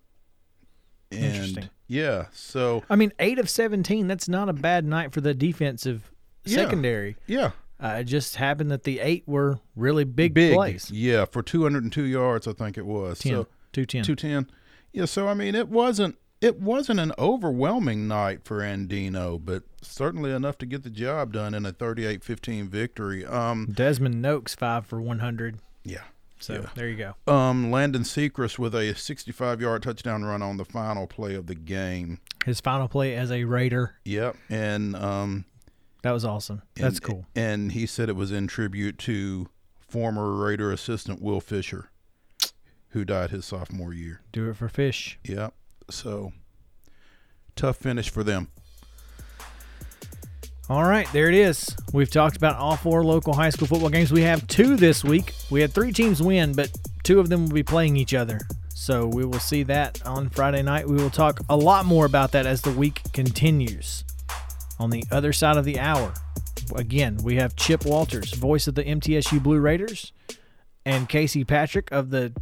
And Interesting. yeah, so I mean, eight of seventeen. That's not a bad night for the defensive Yeah. secondary. yeah, Uh, it just happened that the eight were really big, big plays. Yeah, for 202 yards, I think it was. 10, So 210. 210. Yeah, so I mean, it wasn't it wasn't an overwhelming night for Andino, but certainly enough to get the job done in a 38-15 victory. Um, Desmond Noakes five for one hundred. yeah. So Yeah. there you go. Um, Landon Sechrist with a 65-yard touchdown run on the final play of the game. His final play as a Raider. Yep, and um, That was awesome. That's and- cool. And he said it was in tribute to former Raider assistant Will Fisher, who died his sophomore year. Do it for fish. Yep. So tough finish for them. All right, there it is. We've talked about all four local high school football games. We have two this week. We had three teams win, but two of them will be playing each other. So we will see that on Friday night. We will talk a lot more about that as the week continues. On the other side of the hour, again, we have Chip Walters, voice of the MTSU Blue Raiders, and Casey Patrick of the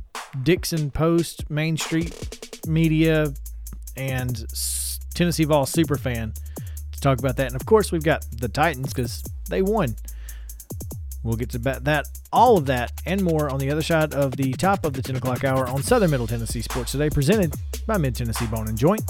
Dickson Post, Main Street Media, and Tennessee Vol Superfan talk about that. And of course, we've got the Titans because they won. We'll get to that, all of that, and more on the other side of the top of the 10 o'clock hour on Southern Middle Tennessee Sports Today, presented by Mid Tennessee Bone and Joint.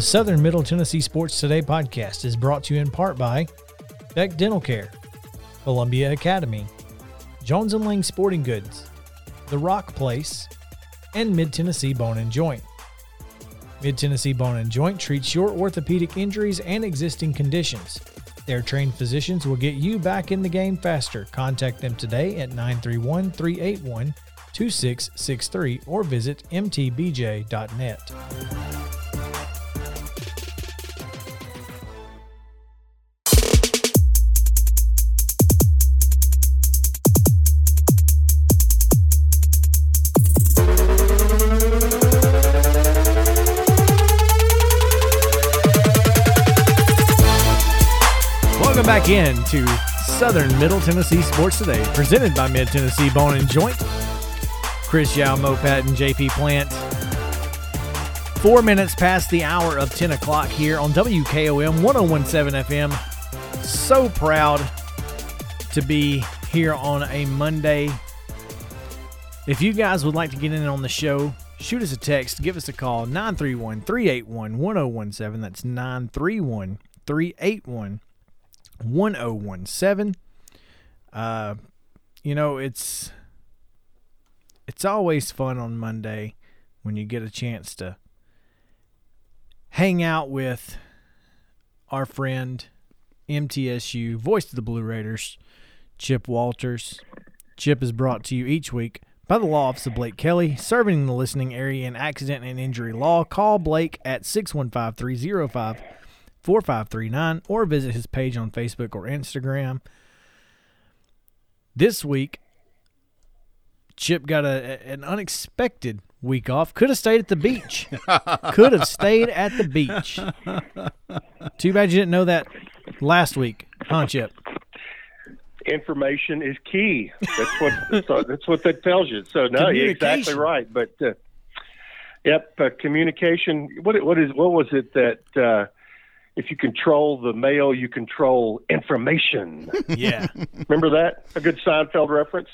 The Southern Middle Tennessee Sports Today podcast is brought to you in part by Beck Dental Care, Columbia Academy, Jones and Lang Sporting Goods, The Rock Place, and Mid Tennessee Bone and Joint. Mid Tennessee Bone and Joint treats your orthopedic injuries and existing conditions. Their trained physicians will get you back in the game faster. Contact them today at 931 381 2663 or visit mtbj.net. Welcome back in to Southern Middle Tennessee Sports Today, presented by Mid Tennessee Bone and Joint. Chris Yao, Mopat, and JP Plant. Four minutes past the hour of 10 o'clock here on WKOM 1017 FM. So proud to be here on a Monday. If you guys would like to get in on the show, shoot us a text, give us a call 931 381 1017. That's 931 381 1017. Uh, you know, it's it's always fun on Monday when you get a chance to hang out with our friend MTSU, voice of the Blue Raiders, Chip Walters. Chip is brought to you each week by the law office of Blake Kelly, serving in the listening area in accident and injury law. Call Blake at 615 305 4539 or visit his page on Facebook or Instagram. This week, Chip got a, an unexpected week off. Could have stayed at the beach. (laughs) Could have stayed at the beach. Too bad you didn't know that last week, huh, Chip? information is key. That's what that's, that's what that tells you. So no, you're exactly right. But uh, yep, uh, communication. What what is what was it that uh, if you control the mail, you control information? (laughs) Yeah. Remember that? A good Seinfeld reference.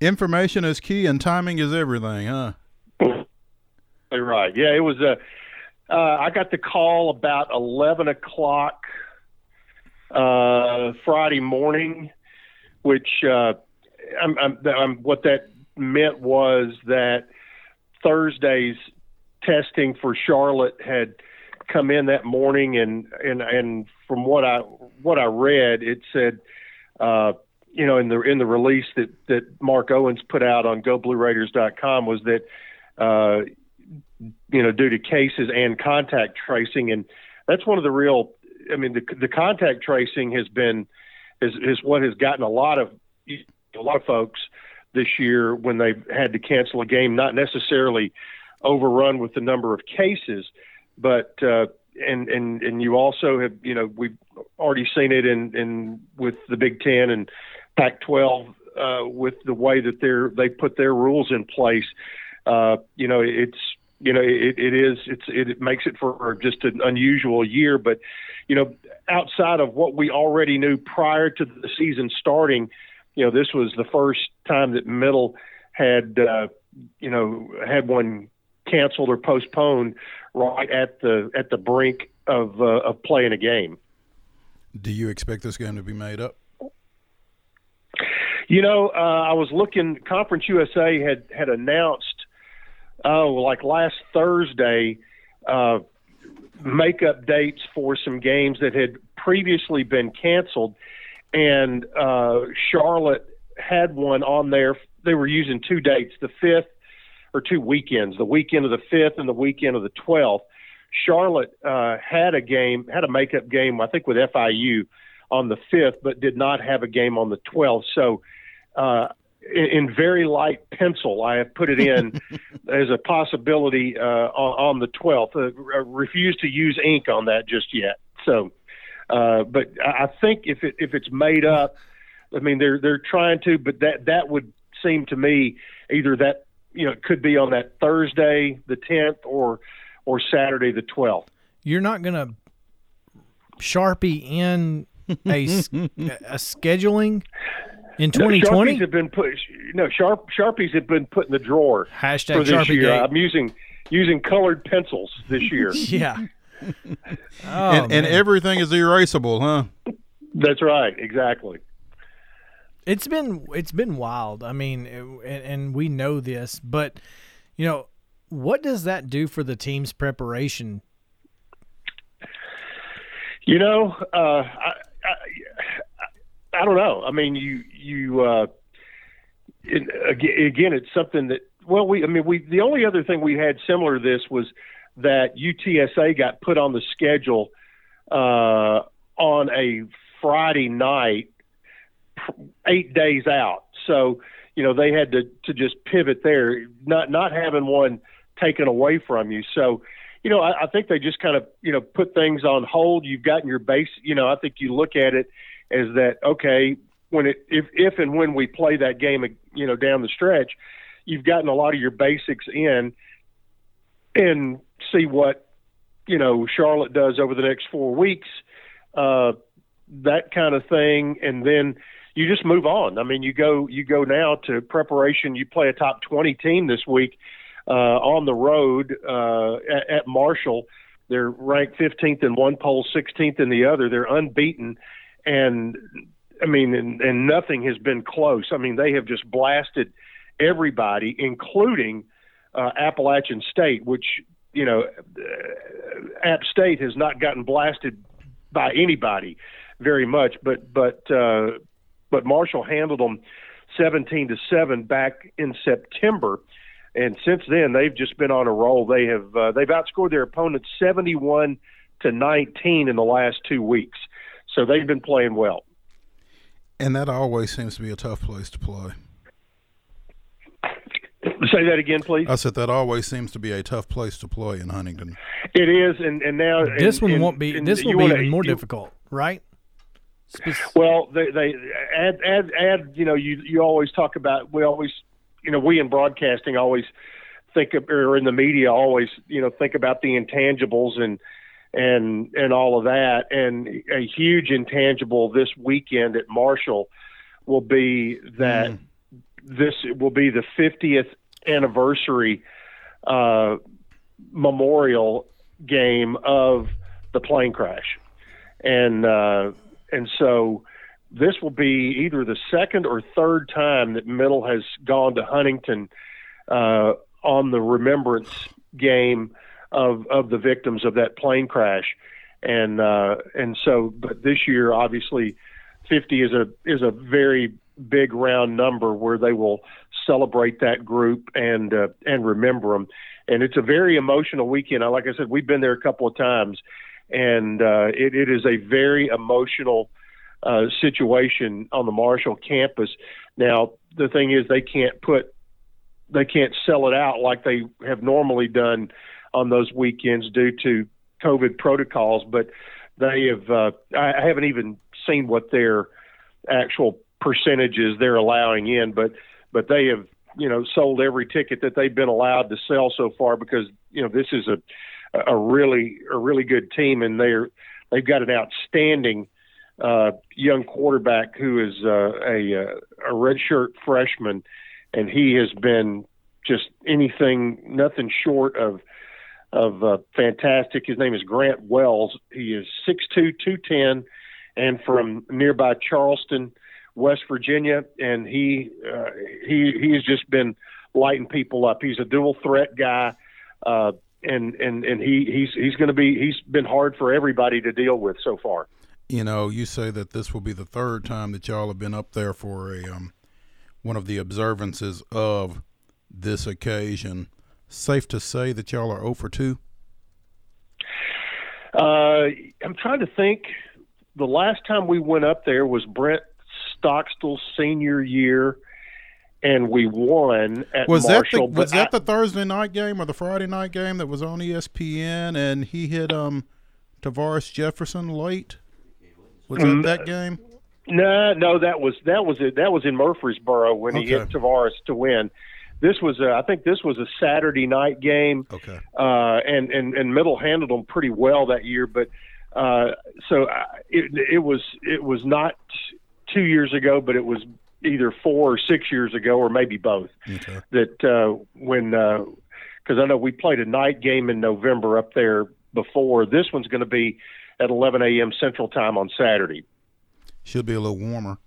Information is key and timing is everything, huh? (laughs) You're right. Yeah, it was a. Uh, I got the call about eleven o'clock uh, Friday morning, which uh, I'm, I'm, I'm, what that meant was that Thursday's testing for Charlotte had come in that morning, and and and from what I what I read, it said uh, you know, in the in the release that that Mark Owens put out on GoBlueRaiders.com was that, uh, you know, due to cases and contact tracing, and that's one of the real. I mean, the the contact tracing has been is is what has gotten a lot of a lot of folks this year when they had to cancel a game, not necessarily overrun with the number of cases, but uh, and and and you also have you know we've already seen it in in with the Big Ten and Pac-12 uh, with the way that they're they put their rules in place. Uh, you know, it's you know it, it is it's it makes it for just an unusual year, but you know outside of what we already knew prior to the season starting, you know this was the first time that Middle had uh, you know had one canceled or postponed right at the at the brink of uh, of playing a game. Do you expect this game to be made up? You know, uh, I was looking. Conference USA had had announced, oh, like last Thursday, uh, makeup dates for some games that had previously been canceled, and uh, Charlotte had one on there. They were using two dates: the fifth or two weekends, the weekend of the fifth and the weekend of the twelfth. Charlotte uh, had a game, had a makeup game, I think with FIU on the fifth, but did not have a game on the twelfth. So uh, in, in, very light pencil. I have put it in (laughs) as a possibility uh, on, on, the 12th. Uh, refuse to use ink on that just yet. So, uh, but I think if it if it's made up, I mean they're they're trying to, but that that would seem to me either that you know it could be on that Thursday the 10th or or Saturday the 12th. You're not going to sharpie in a, (laughs) a scheduling in 2020, Sharpies have been put. No, sharp Sharpies have been put in the drawer Hashtag for this Sharpie year. Gate. I'm using using colored pencils this year. (laughs) yeah. Oh, and, and oh, everything is erasable, huh? That's right. Exactly. It's been it's been wild. I mean, it, and, and we know this, but you know, what does that do for the team's preparation? You know, uh, I, I don't know. I mean, you you uh, again, it's something that well, we I mean, we the only other thing we had similar to this was that UTSA got put on the schedule uh, on a Friday night, eight days out. So you know they had to to just pivot there, not not having one taken away from you. So you know I, I think they just kind of you know put things on hold. You've gotten your base. You know I think you look at it as that okay when it if if and when we play that game you know down the stretch you've gotten a lot of your basics in and see what you know Charlotte does over the next 4 weeks uh that kind of thing and then you just move on. I mean you go you go now to preparation. You play a top 20 team this week uh on the road uh at, at Marshall. They're ranked 15th in one poll 16th in the other. They're unbeaten. And I mean, and, and nothing has been close. I mean, they have just blasted everybody, including uh, Appalachian State, which you know, uh, App State has not gotten blasted by anybody very much, but but uh, but Marshall handled them 17 to seven back in September, and since then they've just been on a roll. They have uh, they've outscored their opponents 71 to 19 in the last two weeks. So they've been playing well. And that always seems to be a tough place to play. Say that again, please. I said that always seems to be a tough place to play in Huntington. It is, and, and now this and, one and, won't be. This will be wanna, even more you, difficult, right? Well, they, they add add add. You know, you you always talk about. We always, you know, we in broadcasting always think of, or in the media always, you know, think about the intangibles and and and all of that. And a huge intangible this weekend at Marshall will be that mm. this will be the 50th anniversary uh, memorial game of the plane crash, and uh, and so this will be either the second or third time that Middle has gone to Huntington uh, on the remembrance game of of the victims of that plane crash, and uh, and so but this year obviously, fifty is a is a very big round number where they will celebrate that group and uh, and remember them. And it's a very emotional weekend. Like I said, we've been there a couple of times, and uh, it, it is a very emotional uh, situation on the Marshall campus. Now, the thing is, they can't put they can't sell it out like they have normally done on those weekends due to COVID protocols, but they have. Uh, I haven't even seen what their actual percentages they're allowing in, but but they have you know sold every ticket that they've been allowed to sell so far because you know this is a a really a really good team and they're they've got an outstanding uh, young quarterback who is uh, a a redshirt freshman, and he has been just anything nothing short of of uh, fantastic. His name is Grant Wells. He is six two two ten, and from nearby Charleston, West Virginia, and he uh, he he has just been lighting people up. He's a dual threat guy. Uh, and and and he he's he's going to be he's been hard for everybody to deal with so far you know, you say that this will be the third time that y'all have been up there for a um, one of the observances of this occasion. Safe to say that y'all are over 2? Uh, I'm trying to think. The last time we went up there was Brent Stockstill's senior year, and we won at was Marshall. That the, was that I, the Thursday night game or the Friday night game that was on ESPN, and he hit um Tavares Jefferson late? Was that that game? No, no, that was that was it. That was in Murfreesboro when okay. he hit Tavares to win. This was, a, I think, this was a Saturday night game. Okay. Uh, and and and Middle handled them pretty well that year, but uh, so uh, it it was it was not two years ago, but it was either four or six years ago, or maybe both. Okay. That uh, when because uh, I know we played a night game in November up there before. This one's going to be at 11 a.m. Central Time on Saturday. Should be a little warmer.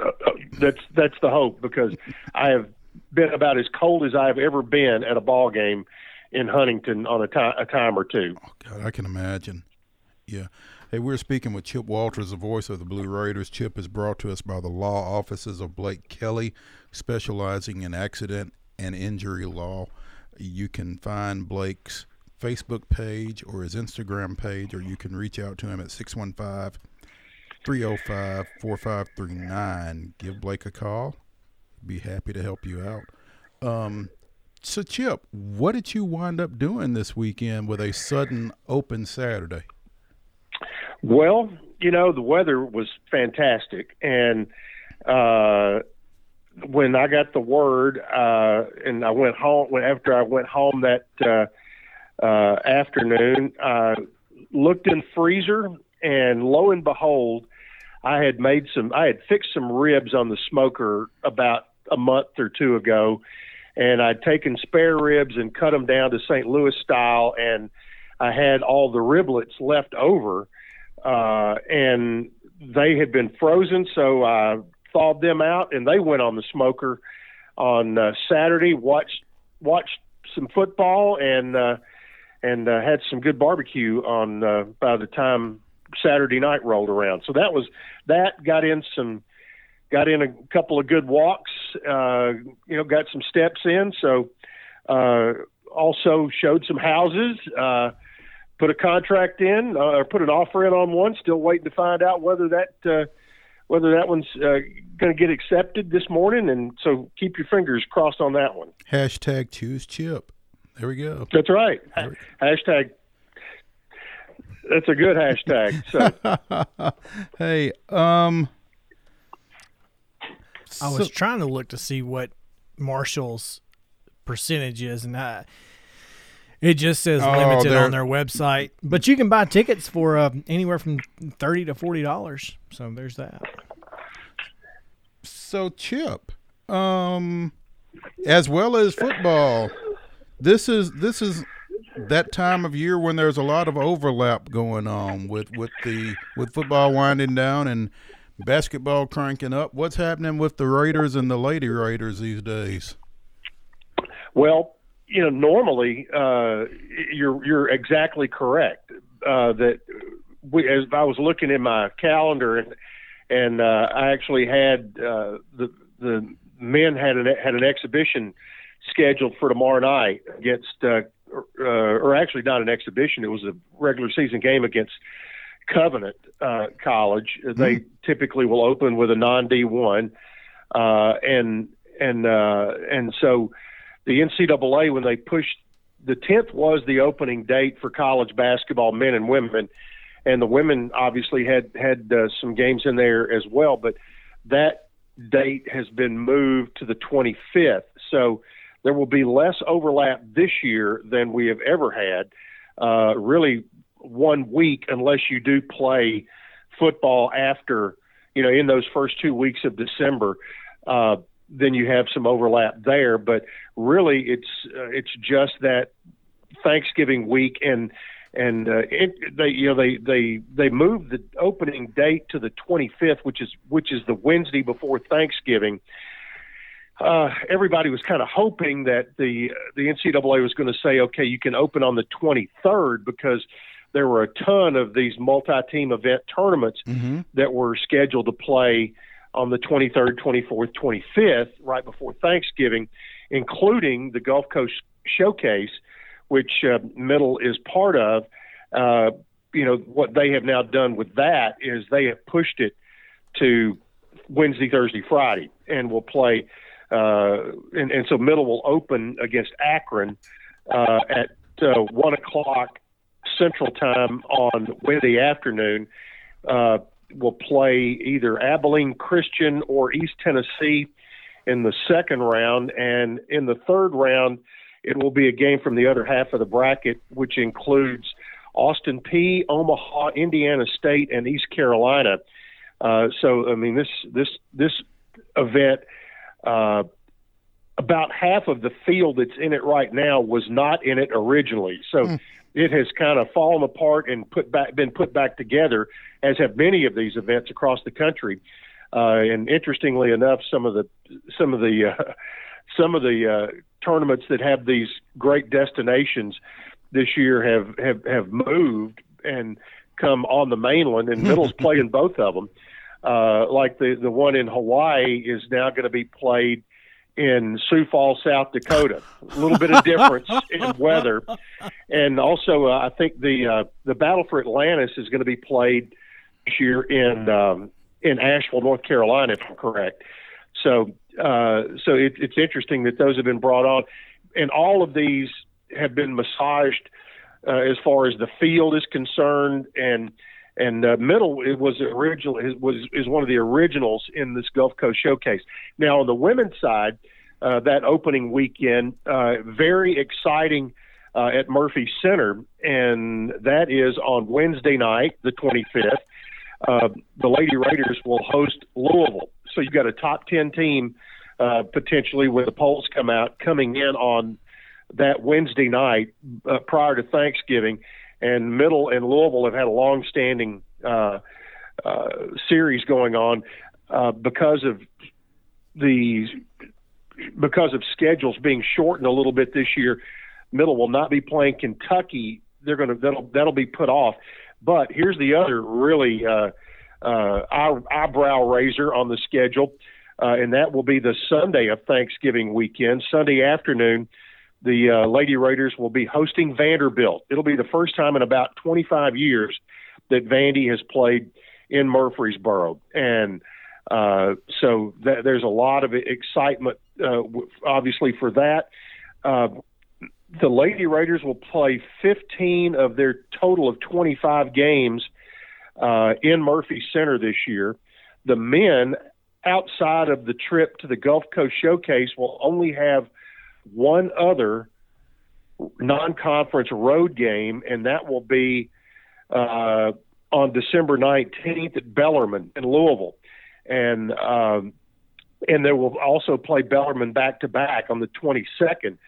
Uh, uh, that's that's the hope because I have been about as cold as I've ever been at a ball game in Huntington on a time a time or two. Oh God, I can imagine. Yeah. Hey, we're speaking with Chip Walters, the voice of the Blue Raiders. Chip is brought to us by the law offices of Blake Kelly, specializing in accident and injury law. You can find Blake's Facebook page or his Instagram page, or you can reach out to him at 615 305 4539. Give Blake a call. Be happy to help you out. Um, so, Chip, what did you wind up doing this weekend with a sudden open Saturday? Well, you know, the weather was fantastic. And uh, when I got the word, uh, and I went home, after I went home that uh, uh, afternoon. Uh, looked in freezer, and lo and behold, I had made some. I had fixed some ribs on the smoker about a month or two ago, and I'd taken spare ribs and cut them down to St. Louis style, and I had all the riblets left over, uh, and they had been frozen, so I thawed them out, and they went on the smoker on uh, Saturday. Watched watched some football and uh, and uh, had some good barbecue on uh, by the time Saturday night rolled around. So that was that got in some got in a couple of good walks. Uh, you know, got some steps in. So uh, also showed some houses. Uh, put a contract in uh, or put an offer in on one. Still waiting to find out whether that uh, whether that one's uh, going to get accepted this morning. And so keep your fingers crossed on that one. Hashtag choose chip. There we go. That's right. Hashtag. That's a good hashtag. So. (laughs) hey, um, I was so, trying to look to see what Marshall's percentage is, and I, it just says oh, limited on their website. But you can buy tickets for uh, anywhere from thirty to forty dollars. So there's that. So Chip, um, as well as football, this is this is that time of year when there's a lot of overlap going on with with the with football winding down and basketball cranking up. What's happening with the Raiders and the Lady Raiders these days? Well, you know, normally uh, you're you're exactly correct uh, that we, as I was looking in my calendar and and uh, I actually had uh, the the men had an had an exhibition scheduled for tomorrow night against, uh, uh, or actually not an exhibition. It was a regular season game against Covenant uh, College. Mm-hmm. They typically will open with a non D one, uh, and and uh, and so the NCAA when they pushed the 10th was the opening date for college basketball, men and women, and the women obviously had had uh, some games in there as well, but that date has been moved to the 25th. So there will be less overlap this year than we have ever had. Uh, really, one week, unless you do play football after, you know, in those first two weeks of December. Uh, then you have some overlap there. But really, it's uh, it's just that Thanksgiving week and and uh, it, they you know they they they moved the opening date to the 25th, which is which is the Wednesday before Thanksgiving. Uh, everybody was kind of hoping that the the NCAA was going to say, okay, you can open on the 23rd because there were a ton of these multi-team event tournaments mm-hmm. that were scheduled to play on the 23rd, 24th, 25th, right before Thanksgiving, including the Gulf Coast Showcase, which uh, Middle is part of. Uh, you know, what they have now done with that is they have pushed it to Wednesday, Thursday, Friday, and will play. Uh, and, and so Middle will open against Akron uh, at uh, 1 o'clock Central Time on Wednesday afternoon. Will play either Abilene Christian or East Tennessee in the second round. And in the third round, it will be a game from the other half of the bracket, which includes Austin Peay, Omaha, Indiana State, and East Carolina. Uh, so, I mean, this this this event, uh, about half of the field that's in it right now was not in it originally. So, mm it has kind of fallen apart and put back, been put back together, as have many of these events across the country. Uh, and interestingly enough, some of the some of the uh, (laughs) some of the uh, tournaments that have these great destinations this year have have have moved and come on the mainland, and Middle's (laughs) playing both of them. Uh, like the the one in Hawaii is now going to be played in Sioux Falls, South Dakota. A little bit of difference (laughs) in weather, and also uh, I think the uh, the Battle for Atlantis is going to be played this year in um, in Asheville, North Carolina, if I'm correct. So uh, so it, it's interesting that those have been brought on, and all of these have been massaged uh, as far as the field is concerned, and and uh, Middle it was original was is one of the originals in this Gulf Coast Showcase. Now on the women's side, uh, that opening weekend, uh, very exciting uh, at Murphy Center, and that is on Wednesday night, the 25th. Uh, the Lady Raiders will host Louisville, so you've got a top 10 team uh, potentially when the polls come out coming in on that Wednesday night prior to Thanksgiving and Middle and Louisville have had a long-standing uh, uh, series going on uh, because of the because of schedules being shortened a little bit this year. Middle will not be playing Kentucky. They're going to that'll that'll be put off. But here's the other really uh, uh, eyebrow raiser on the schedule, uh, and that will be the Sunday of Thanksgiving weekend, Sunday afternoon the uh, Lady Raiders will be hosting Vanderbilt. It'll be the first time in about 25 years that Vandy has played in Murfreesboro, and uh, so th- there's a lot of excitement, uh, obviously, for that. Uh, the Lady Raiders will play 15 of their total of 25 games uh, in Murphy Center this year. The men, outside of the trip to the Gulf Coast Showcase, will only have – one other non-conference road game, and that will be uh, on December 19th at Bellarmine in Louisville, and um, and they will also play Bellarmine back to back on the 22nd.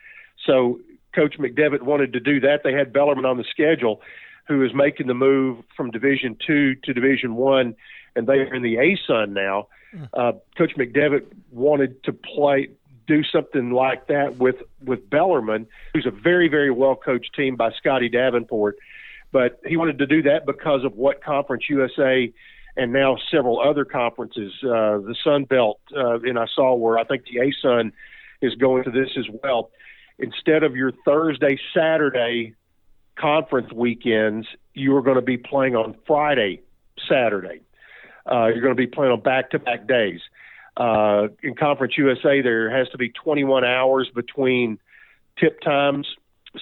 So Coach McDevitt wanted to do that. They had Bellarmine on the schedule, who is making the move from Division Two to Division One, and they are in the ASUN now. Hmm. Uh, Coach McDevitt wanted to play do something like that with with Bellarmine, who's a very very well coached team by Scotty Davenport. But he wanted to do that because of what Conference USA and now several other conferences. Uh, the Sun Belt, uh, and I saw where I think the ASUN is going to this as well. Instead of your Thursday, Saturday conference weekends, you are going to be playing on Friday, Saturday. Uh, you're going to be playing on back-to-back days. Uh, in Conference USA, there has to be 21 hours between tip times,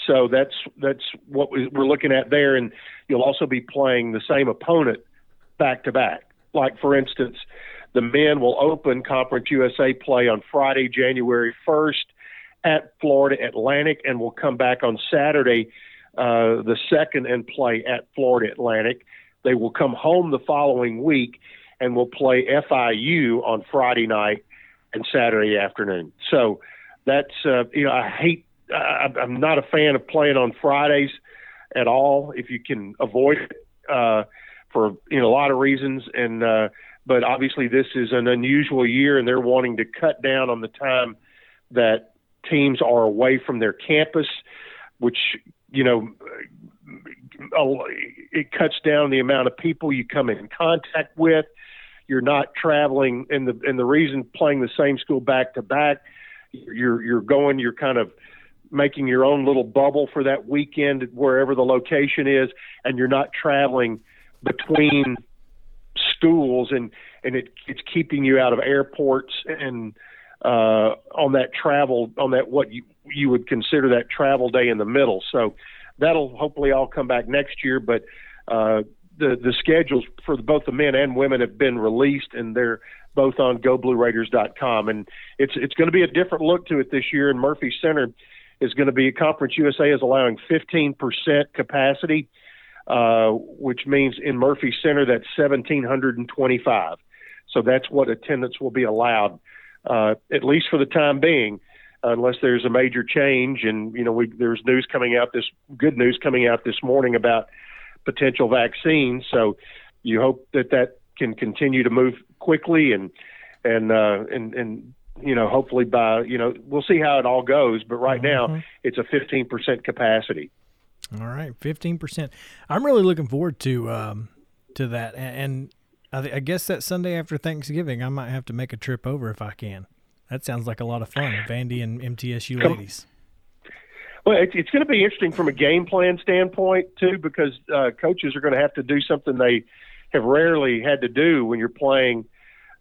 so that's that's what we're looking at there. And you'll also be playing the same opponent back to back. Like for instance, the men will open Conference USA play on Friday, January 1st at Florida Atlantic, and will come back on Saturday, uh, the second, and play at Florida Atlantic. They will come home the following week and will play FIU on Friday night and Saturday afternoon. So that's uh, you know I hate I, I'm not a fan of playing on Fridays at all if you can avoid it uh, for you know a lot of reasons and uh, but obviously this is an unusual year and they're wanting to cut down on the time that teams are away from their campus, which you know it cuts down the amount of people you come in contact with. You're not traveling, and the and the reason playing the same school back to back, you're you're going, you're kind of making your own little bubble for that weekend wherever the location is, and you're not traveling between schools, and and it, it's keeping you out of airports and uh, on that travel on that what you you would consider that travel day in the middle. So that'll hopefully all come back next year. But uh, the the schedules for both the men and women have been released, and they're both on GoBlueRaiders.com. And it's it's going to be a different look to it this year. And Murphy Center is going to be a Conference USA is allowing 15% capacity, uh, which means in Murphy Center that's 1,725. So that's what attendance will be allowed, uh, at least for the time being unless there's a major change. And you know, we, there's news coming out this good news coming out this morning about potential vaccines. So you hope that that can continue to move quickly and and uh, and and you know hopefully by you know we'll see how it all goes. But right mm-hmm. now it's a 15% capacity. All right, 15%. I'm really looking forward to um, to that and. I, I guess that Sunday after Thanksgiving, I might have to make a trip over if I can. That sounds like a lot of fun. Vandy and MTSU ladies. Well, it's, it's going to be interesting from a game plan standpoint too, because uh, coaches are going to have to do something they have rarely had to do when you're playing,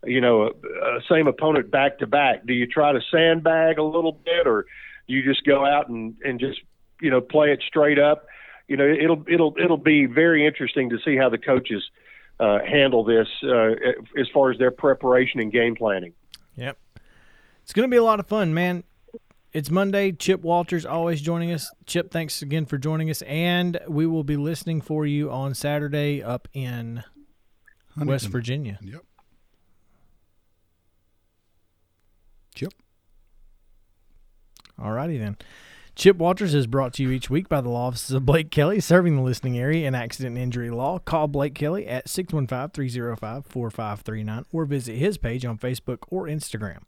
you know, a, a same opponent back to back. Do you try to sandbag a little bit, or do you just go out and and just you know play it straight up? You know, it'll it'll it'll be very interesting to see how the coaches uh, handle this uh, as far as their preparation and game planning. Yep. It's going to be a lot of fun, man. It's Monday. Chip Walters always joining us. Chip, thanks again for joining us. And we will be listening for you on Saturday up in Huntington. West Virginia. Yep. Chip. All righty then. Chip Walters is brought to you each week by the law offices of Blake Kelly, serving the listening area in accident and injury law. Call Blake Kelly at 615 305 4539 or visit his page on Facebook or Instagram.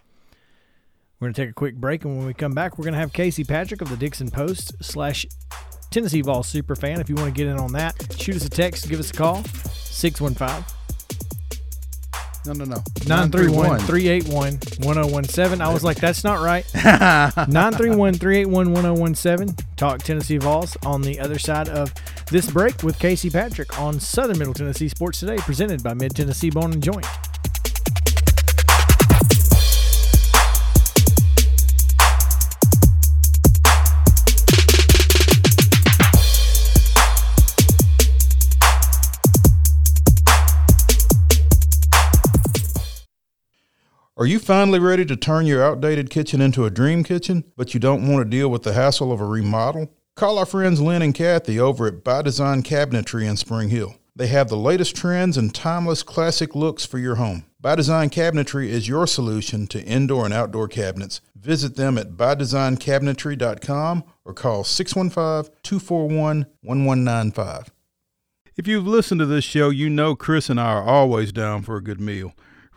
We're going to take a quick break, and when we come back, we're going to have Casey Patrick of the Dickson Post slash Tennessee Vols super fan. If you want to get in on that, shoot us a text, give us a call, 615 no, no, no. 931 381 1017. I was like, that's not right. (laughs) 931 381 1017. Talk Tennessee Vols on the other side of this break with Casey Patrick on Southern Middle Tennessee Sports Today, presented by Mid Tennessee Bone and Joint. Are you finally ready to turn your outdated kitchen into a dream kitchen, but you don't want to deal with the hassle of a remodel? Call our friends Lynn and Kathy over at By Design Cabinetry in Spring Hill. They have the latest trends and timeless classic looks for your home. By Design Cabinetry is your solution to indoor and outdoor cabinets. Visit them at bydesignCabinetry.com or call 615 241 1195. If you've listened to this show, you know Chris and I are always down for a good meal.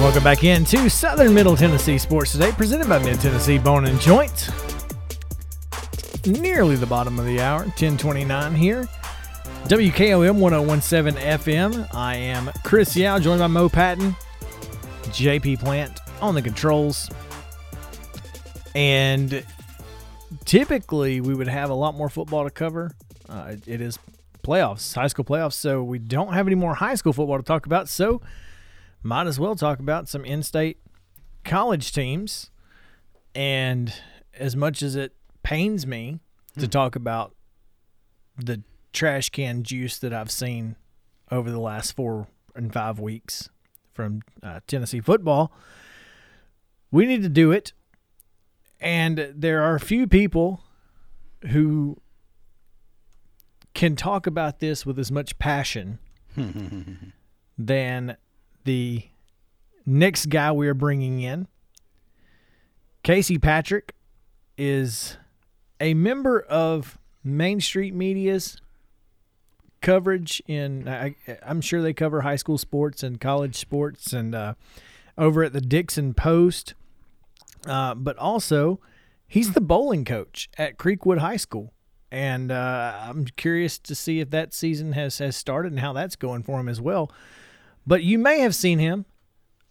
Welcome back into Southern Middle Tennessee Sports Today, presented by Mid Tennessee Bone and Joint. Nearly the bottom of the hour, 1029 here. WKOM 1017 FM. I am Chris Yao, joined by Mo Patton, JP Plant on the controls. And typically we would have a lot more football to cover. Uh, it- it is playoffs, high school playoffs, so we don't have any more high school football to talk about. So might as well talk about some in-state college teams. And as much as it pains me to talk about the trash can juice that I've seen over the last four and five weeks from uh, Tennessee football, we need to do it. And there are a few people who can talk about this with as much passion (laughs) than the next guy we are bringing in. Casey Patrick is a member of Main Street Media's coverage in I, I'm sure they cover high school sports and college sports and uh, over at the Dickson Post. Uh, but also, he's the bowling coach at Creekwood High School. And uh, I'm curious to see if that season has, has started and how that's going for him as well. But you may have seen him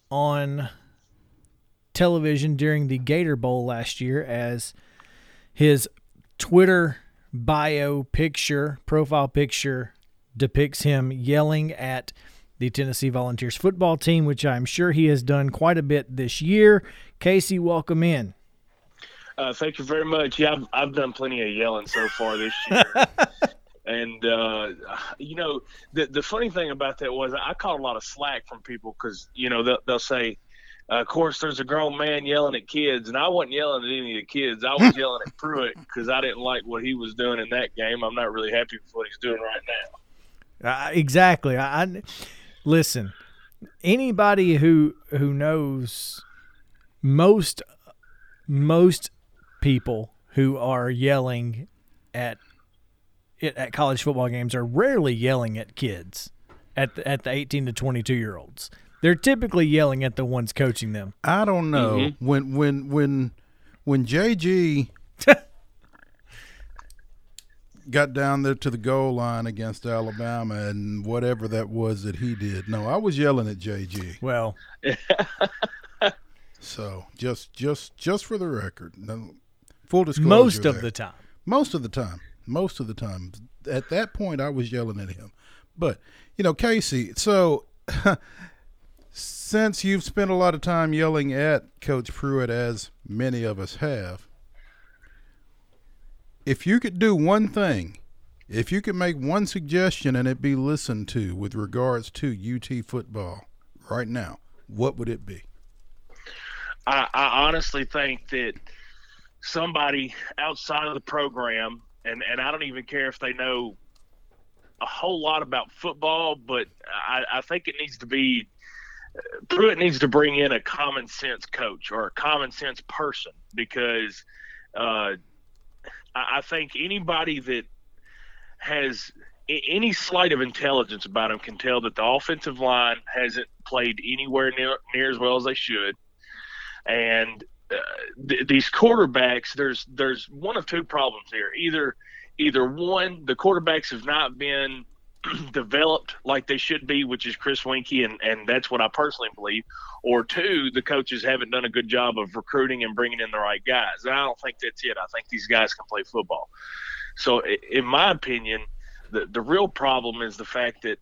on television during the Gator Bowl last year as his Twitter bio picture, profile picture, depicts him yelling at the Tennessee Volunteers football team, which I'm sure he has done quite a bit this year. Casey, welcome in. Uh, thank you very much. Yeah, I've, I've done plenty of yelling so far this year. (laughs) and, uh, you know, the, the funny thing about that was I caught a lot of slack from people because, you know, they'll, they'll say, uh, of course, there's a grown man yelling at kids, and I wasn't yelling at any of the kids. I was (laughs) yelling at Pruitt because I didn't like what he was doing in that game. I'm not really happy with what he's doing right now. Uh, exactly. I, I listen. Anybody who who knows most most people who are yelling at it at college football games are rarely yelling at kids at the, at the 18 to 22 year olds. They're typically yelling at the ones coaching them. I don't know mm-hmm. when when when when JG (laughs) got down there to the goal line against Alabama and whatever that was that he did. No, I was yelling at JG. Well, (laughs) So just just just for the record, no, full disclosure. most of there. the time. most of the time, most of the time. At that point, I was yelling at him. But you know, Casey. So (laughs) since you've spent a lot of time yelling at Coach Pruitt, as many of us have, if you could do one thing, if you could make one suggestion and it be listened to with regards to UT football right now, what would it be? I, I honestly think that somebody outside of the program, and, and I don't even care if they know a whole lot about football, but I, I think it needs to be Pruitt needs to bring in a common sense coach or a common sense person because uh, I, I think anybody that has any slight of intelligence about him can tell that the offensive line hasn't played anywhere near, near as well as they should. And uh, th- these quarterbacks there's there's one of two problems here. Either either one the quarterbacks have not been (clears throat) developed like they should be which is chris Weinke and and that's what i personally believe or two the coaches haven't done a good job of recruiting and bringing in the right guys. And i don't think that's it. I think these guys can play football. So in my opinion the the real problem is the fact that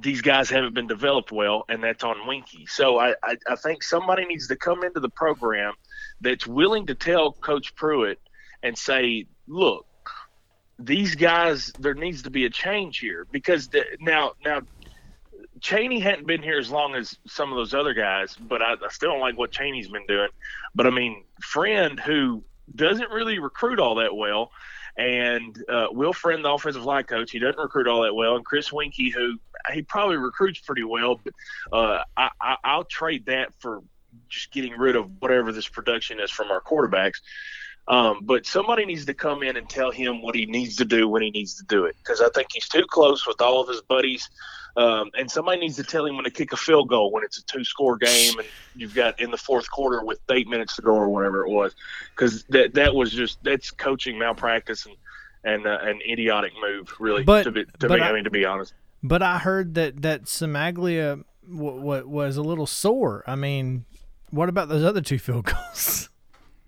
these guys haven't been developed well, and that's on Weinke. So I, I, I think somebody needs to come into the program that's willing to tell Coach Pruitt and say, look, these guys, there needs to be a change here because the, now, now Chaney hadn't been here as long as some of those other guys, but I, I still don't like what Chaney's been doing. But I mean, Friend, who doesn't really recruit all that well, And uh, Will Friend, the offensive line coach, he doesn't recruit all that well. And Chris Weinke, who he probably recruits pretty well, but uh, I, I, I'll trade that for just getting rid of whatever this production is from our quarterbacks. Um, but somebody needs to come in and tell him what he needs to do when he needs to do it because I think he's too close with all of his buddies. Um, and somebody needs to tell him when to kick a field goal when it's a two score game and you've got in the fourth quarter with eight minutes to go or whatever it was. Because that, that was just, that's coaching malpractice and, and uh, an idiotic move, really, But- to, be, to, be, I, I- mean, to be honest. But I heard that that Cimaglia w- w- was a little sore. I mean, what about those other two field goals? (laughs)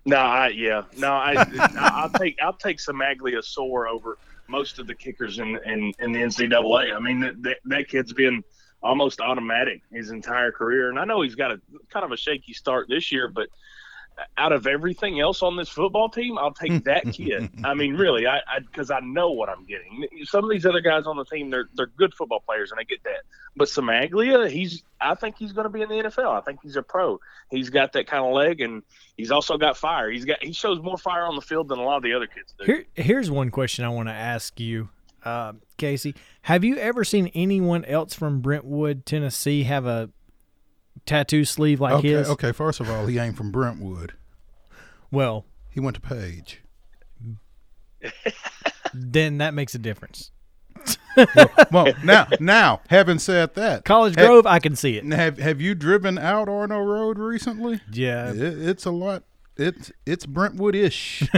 No, I yeah, no, I I'll take I'll take Cimaglia sore over most of the kickers in in, in the NCAA. I mean that that kid's been almost automatic his entire career, and I know he's got a kind of a shaky start this year, but out of everything else on this football team, I'll take that (laughs) kid. I mean, really, I because I, know what I'm getting. Some of these other guys on the team, they're they're good football players, and I get that. But Cimaglia, he's I think he's going to be in the NFL. I think he's a pro. He's got that kind of leg, and he's also got fire. He's got he shows more fire on the field than a lot of the other kids do. Here, here's one question I want to ask you, uh, Casey. Have you ever seen anyone else from Brentwood, Tennessee, have a tattoo sleeve like okay, his? okay. First of all, he ain't from Brentwood. Well, He went to Page. then that makes a difference. Well, now, now, having said that, College Grove, I can see it. have have you driven out Arno Road recently? Yeah, It, it's a lot. It's it's Brentwood-ish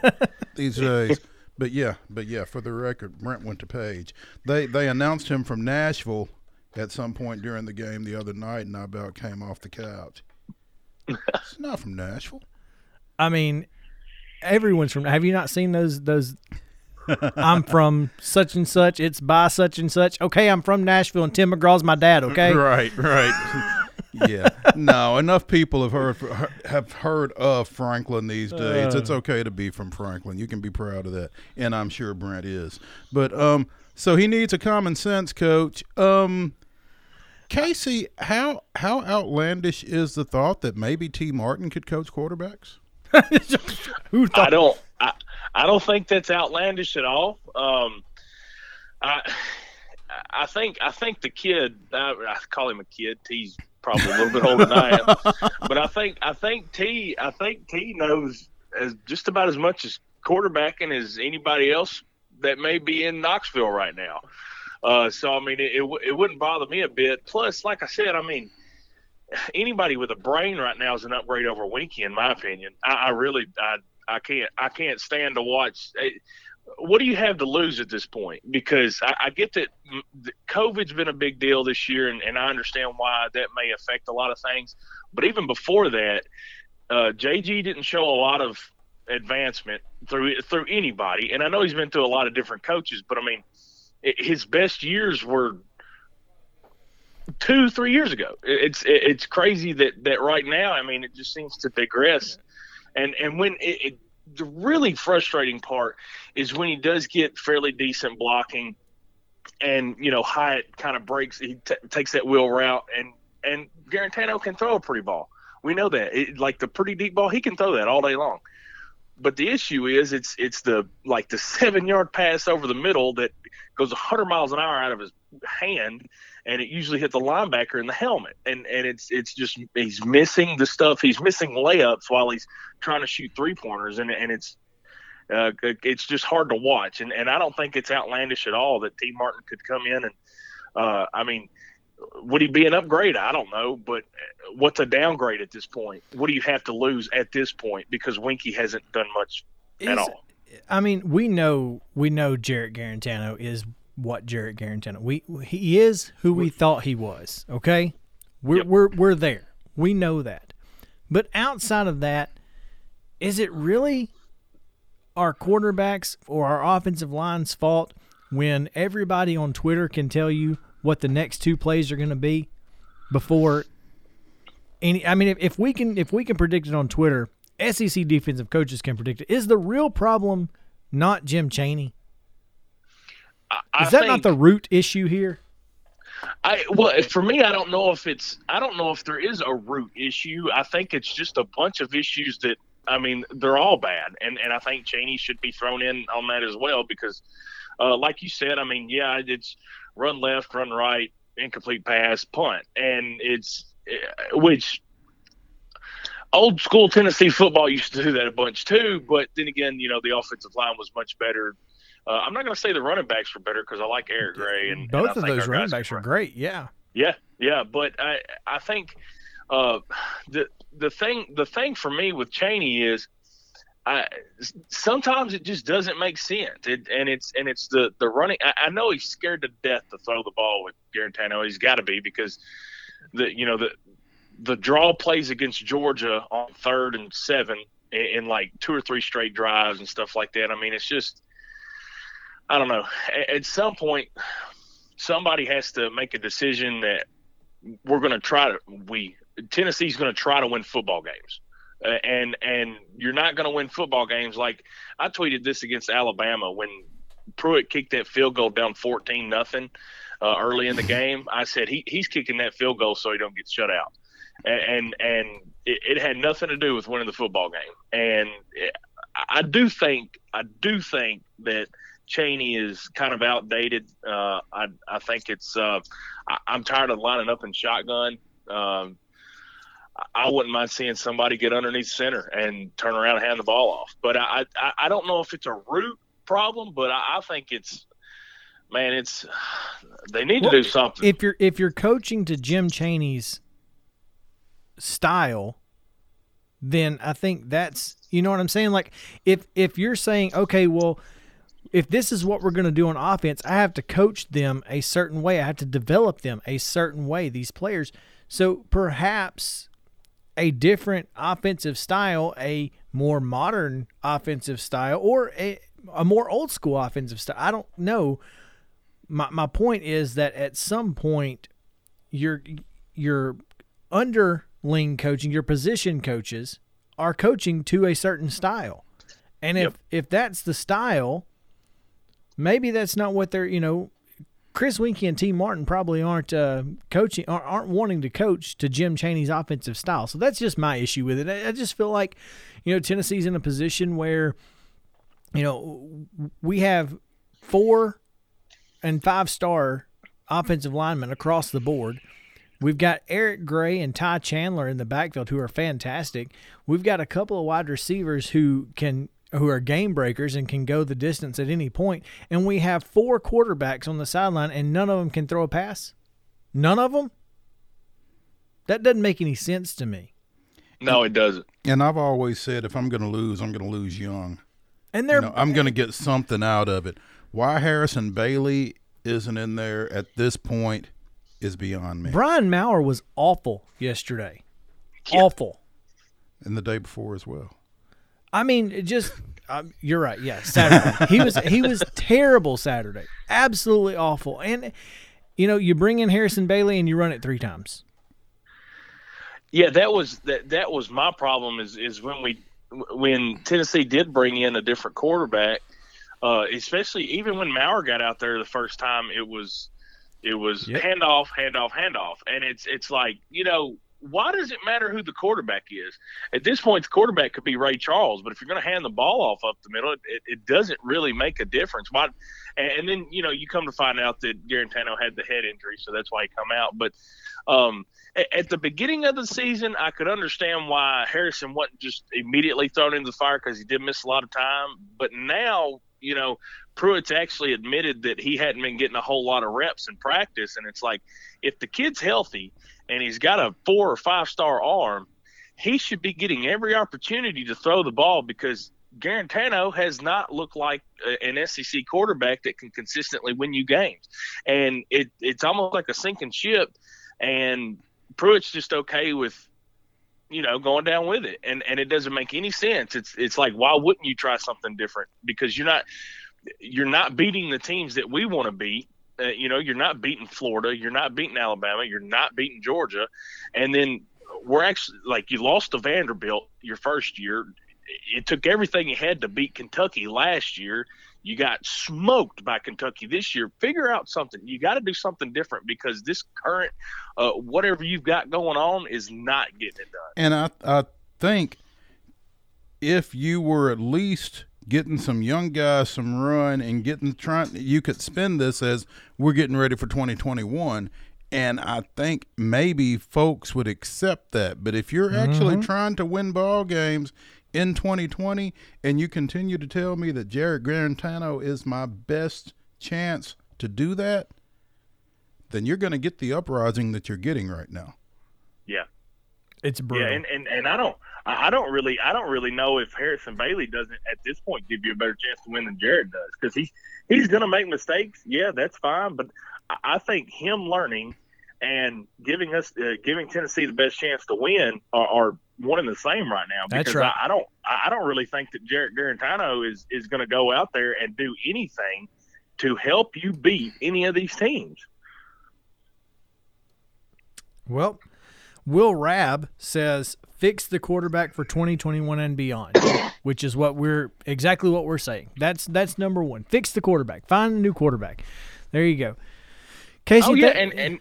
(laughs) these days. But yeah, but yeah. For the record, Brent went to Page. They they announced him from Nashville at some point during the game the other night, and I about came off the couch. It's (laughs) not from Nashville. I mean, everyone's from. Have you not seen those? Those. I'm from such and such. It's by such and such. Okay, I'm from Nashville, and Tim McGraw's my dad. Okay, (laughs) Right, right. (laughs) yeah. No, enough people have heard have heard of Franklin these days. it's okay to be from Franklin. You can be proud of that, and I'm sure Brent is. But um, so he needs a common sense coach. Um, Casey, how how outlandish is the thought that maybe Tee Martin could coach quarterbacks? (laughs) who thought? I don't I, I don't think that's outlandish at all. Um, I I think I think the kid I, I call him a kid. He's probably a little bit older than I am, (laughs) but I think I think T I think T knows as just about as much as quarterbacking as anybody else that may be in Knoxville right now. Uh, so I mean, it, it it wouldn't bother me a bit. Plus, like I said, I mean, anybody with a brain right now is an upgrade over Weinke, in my opinion. I, I really, I, I can't, I can't stand to watch. eh, What do you have to lose at this point? Because I, I get that COVID's been a big deal this year, and, and I understand why that may affect a lot of things. But even before that, uh, JG didn't show a lot of advancement through through anybody, and I know he's been through a lot of different coaches, but I mean, his best years were two, three years ago. It's it's crazy that that right now. I mean, it just seems to digress, and and when it, it the really frustrating part is when he does get fairly decent blocking, and you know Hyatt kind of breaks, he t- takes that wheel route, and and Guarantano can throw a pretty ball. We know that, it, like the pretty deep ball, he can throw that all day long. But the issue is, it's it's the like the (laughs) seven yard pass over the middle that goes 100 miles an hour out of his hand, and it usually hits the linebacker in the helmet. And and it's it's just he's missing the stuff. He's missing layups while he's trying to shoot three pointers, and and it's uh, it's just hard to watch. And and I don't think it's outlandish at all that Tee Martin could come in and uh, I mean. Would he be an upgrade? I don't know, but uh, what's a downgrade at this point? What do you have to lose at this point? Because Weinke hasn't done much at all. I mean, we know we know Jarrett Guarantano is what Jarrett Guarantano. We he is who we thought he was. Okay, we're Yep. we're we're there. We know that. But outside of that, is it really our quarterbacks or our offensive line's fault when everybody on Twitter can tell you what the next two plays are going to be before any? I mean, if, if we can if we can predict it on Twitter, SEC defensive coaches can predict it. Is the real problem not Jim Chaney? I, Is that think, not the root issue here? I well, for me, I don't know if it's I don't know if there is a root issue. I think it's just a bunch of issues that I mean, they're all bad, and and I think Chaney should be thrown in on that as well because, uh, like you said, I mean, yeah, it's run left, run right, incomplete pass, punt, and it's which old school Tennessee football used to do that a bunch too. But then again, you know, the offensive line was much better. Uh, I'm not going to say the running backs were better because I like Eric Gray and both and of those running backs are great. Yeah, yeah, yeah. But I I think uh, the the thing the thing for me with Chaney is. I, sometimes it just doesn't make sense, it, and it's and it's the the running. I, I know he's scared to death to throw the ball with Guarantano. He's got to be because the you know the the draw plays against Georgia on third and seven in, in, like two or three straight drives and stuff like that. I mean, it's just, I don't know. At, at some point, somebody has to make a decision that we're going to try to, we, Tennessee's going to try to win football games. And and you're not going to win football games like I tweeted this against Alabama when Pruitt kicked that field goal down 14 nothing uh, early in the game. I said he, he's kicking that field goal so he don't get shut out and and it, it, had nothing to do with winning the football game. And I do think I do think that Chaney is kind of outdated. Uh, I I think it's uh, I, am tired of lining up in shotgun. Um, I wouldn't mind seeing somebody get underneath center and turn around and hand the ball off. But I I, I don't know if it's a root problem, but I, I think it's man, it's they need well, to do something. If you're if you're coaching to Jim Chaney's style, then I think that's you know what I'm saying. Like if if you're saying okay, well, if this is what we're going to do on offense, I have to coach them a certain way. I have to develop them a certain way. These players, so perhaps a different offensive style, a more modern offensive style, or a a more old school offensive style. I don't know. My my point is that at some point you're you're under ling coaching, your position coaches are coaching to a certain style. And if yep. if that's the style, maybe that's not what they're, you know, Chris Weinke and Tee Martin probably aren't uh, coaching, aren't wanting to coach to Jim Chaney's offensive style. So that's just my issue with it. I just feel like, you know, Tennessee's in a position where, you know, we have four and five star offensive linemen across the board. We've got Eric Gray and Ty Chandler in the backfield who are fantastic. We've got a couple of wide receivers who can who are game breakers and can go the distance at any point. And we have four quarterbacks on the sideline and none of them can throw a pass. None of them? That doesn't make any sense to me. No, it doesn't. And I've always said if I'm going to lose, I'm going to lose young. And they're you know, I'm going to get something out of it. Why Harrison Bailey isn't in there at this point is beyond me. Brian Maurer was awful yesterday. Yeah. Awful. And the day before as well. I mean, just um, you're right. Yeah, Saturday. he was he was terrible Saturday. Absolutely awful. And you know, you bring in Harrison Bailey and you run it three times. Yeah, that was that that was my problem is is when we when Tennessee did bring in a different quarterback, uh, especially even when Maurer got out there the first time, it was it was yep. handoff, handoff, handoff, and it's it's like you know why does it matter who the quarterback is? At this point, the quarterback could be Ray Charles, but if you're going to hand the ball off up the middle, it, it doesn't really make a difference. Why? And then you know you come to find out that Guarantano had the head injury, so that's why he come out. But um, at, at the beginning of the season, I could understand why Harrison wasn't just immediately thrown into the fire because he did miss a lot of time. But now you know, Pruitt's actually admitted that he hadn't been getting a whole lot of reps in practice. And it's like, if the kid's healthy and he's got a four or five star arm, he should be getting every opportunity to throw the ball because Guarantano has not looked like an SEC quarterback that can consistently win you games. And it, it's almost like a sinking ship. And Pruitt's just okay with you know, going down with it. And and it doesn't make any sense. It's it's like why wouldn't you try something different? Because you're not you're not beating the teams that we want to beat. Uh, you know, you're not beating Florida, you're not beating Alabama, you're not beating Georgia, and then we're actually like you lost to Vanderbilt your first year. It took everything you had to beat Kentucky last year. You got smoked by Kentucky this year. Figure out something. You got to do something different because this current, uh, whatever you've got going on, is not getting it done. And I, I think if you were at least getting some young guys some run and getting trying you could spend this as we're getting ready for 2021 and I think maybe folks would accept that. But if you're actually mm-hmm. trying to win ball games in 2020 and you continue to tell me that Jared Guarantano is my best chance to do that, then you're going to get the uprising that you're getting right now. Yeah. It's brutal. Yeah, and, and, and I don't I I don't really I don't really know if Harrison Bailey doesn't at this point give you a better chance to win than Jared does because he's he's going to make mistakes. Yeah, that's fine, but I- I think him learning and giving us uh, giving Tennessee the best chance to win are, are one and the same right now. That's Because right. I, I don't I don't really think that Jared Guarantano is is going to go out there and do anything to help you beat any of these teams. Well, Will Rab says fix the quarterback for 2021 and beyond, (coughs) which is what we're exactly what we're saying. That's that's number one. Fix the quarterback. Find a new quarterback. There you go. Casey, Oh yeah, and and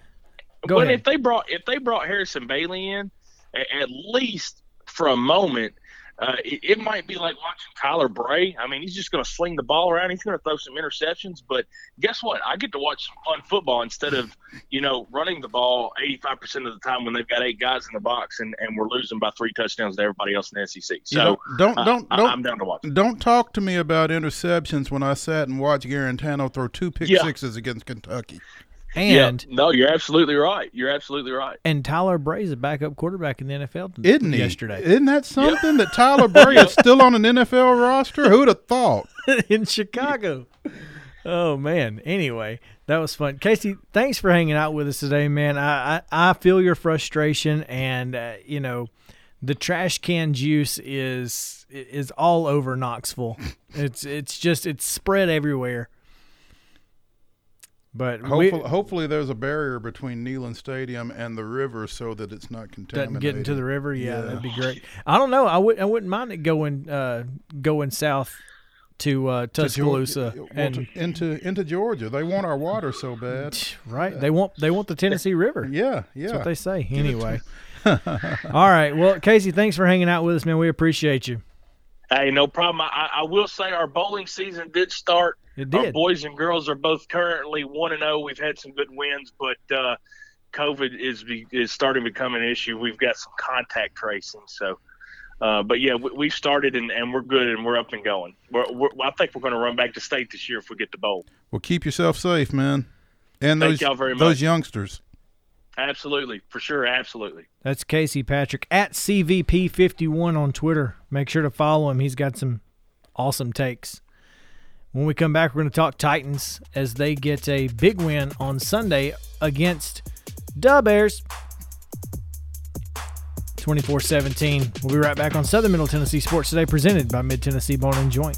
Go but ahead. if they brought if they brought Harrison Bailey in, at least for a moment, uh, it, it might be like watching Tyler Bray. I mean, he's just going to sling the ball around. He's going to throw some interceptions, but guess what? I get to watch some fun football instead of you know running the ball eighty five percent of the time when they've got eight guys in the box and, and we're losing by three touchdowns to everybody else in the SEC. You So don't uh, don't I- don't I'm down to watch. don't talk to me about interceptions when I sat and watched Guarantano throw two pick Yeah. sixes against Kentucky. And yeah, no, you're absolutely right. You're absolutely right. and Tyler Bray is a backup quarterback in the NFL t- Isn't he? yesterday Isn't that something that Tyler Bray is (laughs) still on an NFL roster? Who'd have thought? (laughs) in Chicago. Oh man. Anyway, that was fun. Casey, thanks for hanging out with us today, man. I I, I feel your frustration, and uh, you know, the trash can juice is is all over Knoxville. (laughs) it's it's just it's spread everywhere. But we Hopefully, hopefully there's a barrier between Neyland Stadium and the river so that it's not doesn't contaminated. get into the river. Yeah, Yeah. that'd be great. I don't know. I would I wouldn't mind it going uh going south to uh, To Tuscaloosa well, and to- into into Georgia. They want our water so bad. (laughs) right. They want they want the Tennessee River. Yeah, yeah. That's what they say. Anyway. (laughs) All right. Well, Casey, thanks for hanging out with us, man. We appreciate you. Hey, no problem. I, I will say our bowling season did start. It Our did. boys and girls are both currently one and zero. We've had some good wins, but uh, COVID is be, is starting to become an issue. We've got some contact tracing, so. Uh, but yeah, we, we've started and, and we're good and we're up and going. We're, we're, I think we're going to run back to state this year if we get the bowl. Well, keep yourself safe, man. And Thank those y'all very those much. youngsters. Absolutely, for sure, absolutely. That's Casey Patrick at CVP51 on Twitter. Make sure to follow him. He's got some awesome takes. When we come back, we're going to talk Titans as they get a big win on Sunday against Dub Bears. 24 17. We'll be right back on Southern Middle Tennessee Sports Today, presented by Mid Tennessee Bone and Joint.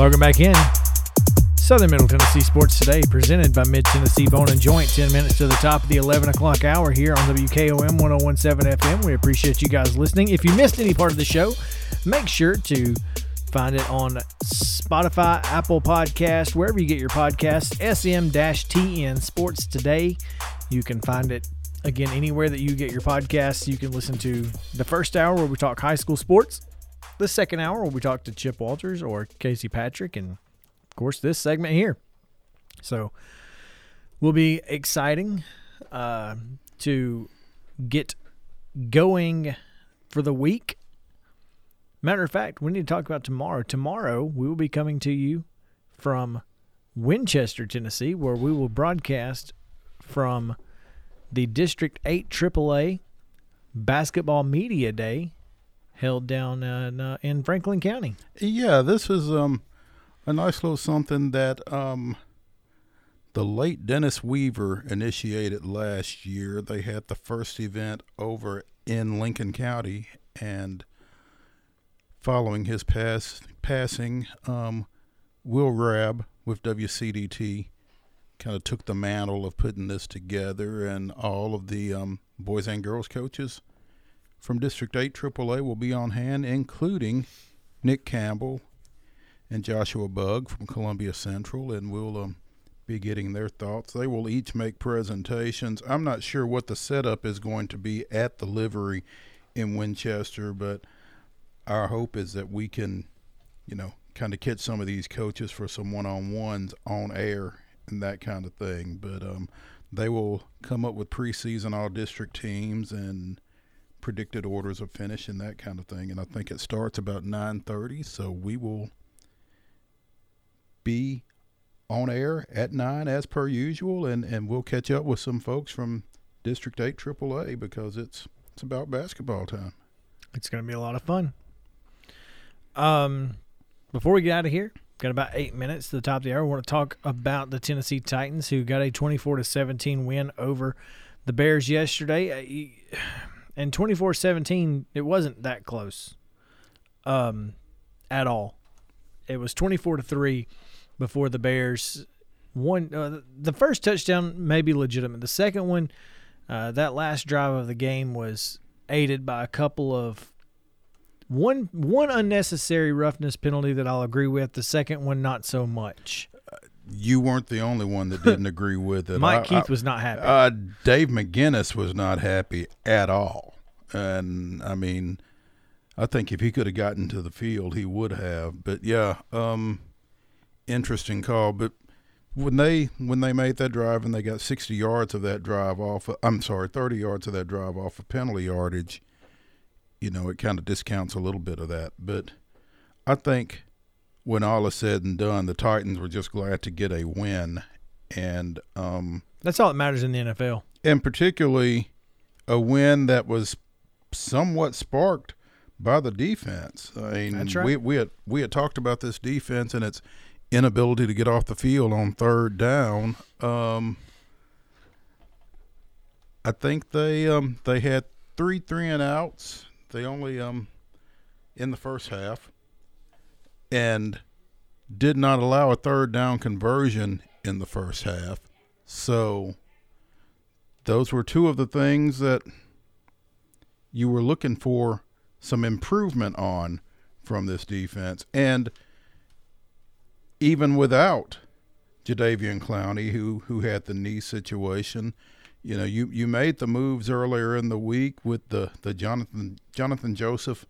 Welcome back in. Southern Middle Tennessee Sports Today, presented by Mid Tennessee Bone and Joint. 10 minutes to the top of the 11 o'clock hour here on WKOM 1017 FM. We appreciate you guys listening. If you missed any part of the show, make sure to find it on Spotify, Apple Podcast, wherever you get your podcasts. SM TN Sports Today. You can find it Again, anywhere that you get your podcasts, you can listen to the first hour where we talk high school sports, the second hour we talk to Chip Walters or Casey Patrick, and of course, this segment here. So, will be exciting uh, to get going for the week. Matter of fact, we need to talk about tomorrow. Tomorrow, we will be coming to you from Winchester, Tennessee, where we will broadcast from the District 8 AAA Basketball Media Day held down in, uh, in Franklin County. Yeah, this is um a nice little something that um the late Dennis Weaver initiated last year. They had the first event over in Lincoln County, and following his pass passing, um, Will Rabb with WCDT kind of took the mantle of putting this together, and all of the um, boys and girls coaches from District 8 AAA will be on hand, including Nick Campbell and Joshua Bug from Columbia Central, and we'll um, be getting their thoughts. They will each make presentations. I'm not sure what the setup is going to be at the livery in Winchester, but our hope is that we can, you know, kind of catch some of these coaches for some one-on-ones on air and that kind of thing. But um, they will come up with preseason all district teams and predicted orders of finish and that kind of thing. And I think it starts about 9:30, so we will be on air at nine as per usual, and and we'll catch up with some folks from District Eight AAA because it's it's about basketball time. It's going to be a lot of fun. Um, before we get out of here, got about eight minutes to the top of the hour. We want to talk about the Tennessee Titans, who got a twenty-four to seventeen win over the Bears yesterday. And 24-17, it wasn't that close, um, at all. It was twenty-four to three before the Bears one. Uh, the first touchdown may be legitimate. The second one, uh, that last drive of the game was aided by a couple of one one unnecessary roughness penalty that I'll agree with. The second one, not so much. You weren't the only one that didn't (laughs) agree with it. Mike I- Keith I- was not happy. Uh, Dave McGinnis was not happy at all, and I mean, I think if he could have gotten to the field, he would have. But yeah, um, interesting call. But when they when they made that drive and they got sixty yards of that drive off, of, I'm sorry, thirty yards of that drive off of penalty yardage, you know, it kind of discounts a little bit of that. But I think when all is said and done, the Titans were just glad to get a win, and um, That's all that matters in the NFL. and particularly a win that was somewhat sparked by the defense. I mean, That's right. we we had we had talked about this defense and its inability to get off the field on third down. Um, I think they um they had three three and outs. They only um in the first half and did not allow a third down conversion in the first half. So those were two of the things that you were looking for some improvement on from this defense. And even without Jadeveon Clowney, who who had the knee situation, you know, you, you made the moves earlier in the week with the, the Johnathan Johnathan Joseph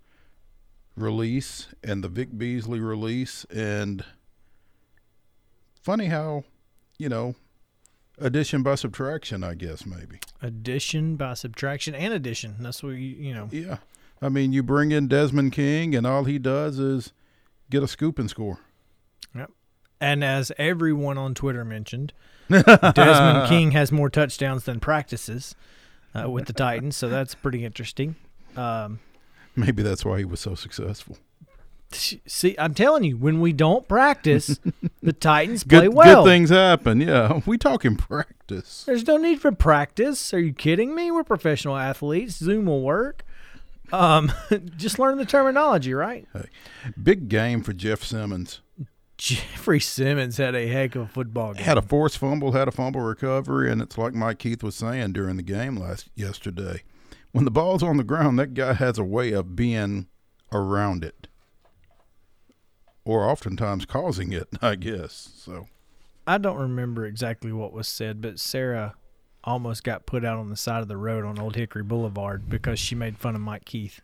release and the Vic Beasley release and funny how, you know, addition by subtraction, I guess maybe. Addition by subtraction and addition. That's what you you know. Yeah. I mean, you bring in Desmond King, and all he does is get a scoop and score. Yep. And as everyone on Twitter mentioned, (laughs) Desmond King has more touchdowns than practices uh, with the Titans, so that's pretty interesting. Um, (laughs) Maybe that's why he was so successful. see, I'm telling you, when we don't practice, (laughs) the Titans Good, play well. good things happen. Yeah, (laughs) we talk in practice. There's no need for practice. Are you kidding me? We're professional athletes. Zoom will work. Um, just learn the terminology, right? Big game for Jeff Simmons. Jeffrey Simmons had a heck of a football game. Had a forced fumble, had a fumble recovery, and it's like Mike Keith was saying during the game last yesterday. When the ball's on the ground, that guy has a way of being around it, or oftentimes causing it. (laughs) I guess so. I don't remember exactly what was said, but Sarah almost got put out on the side of the road on Old Hickory Boulevard because she made fun of Mike Keith.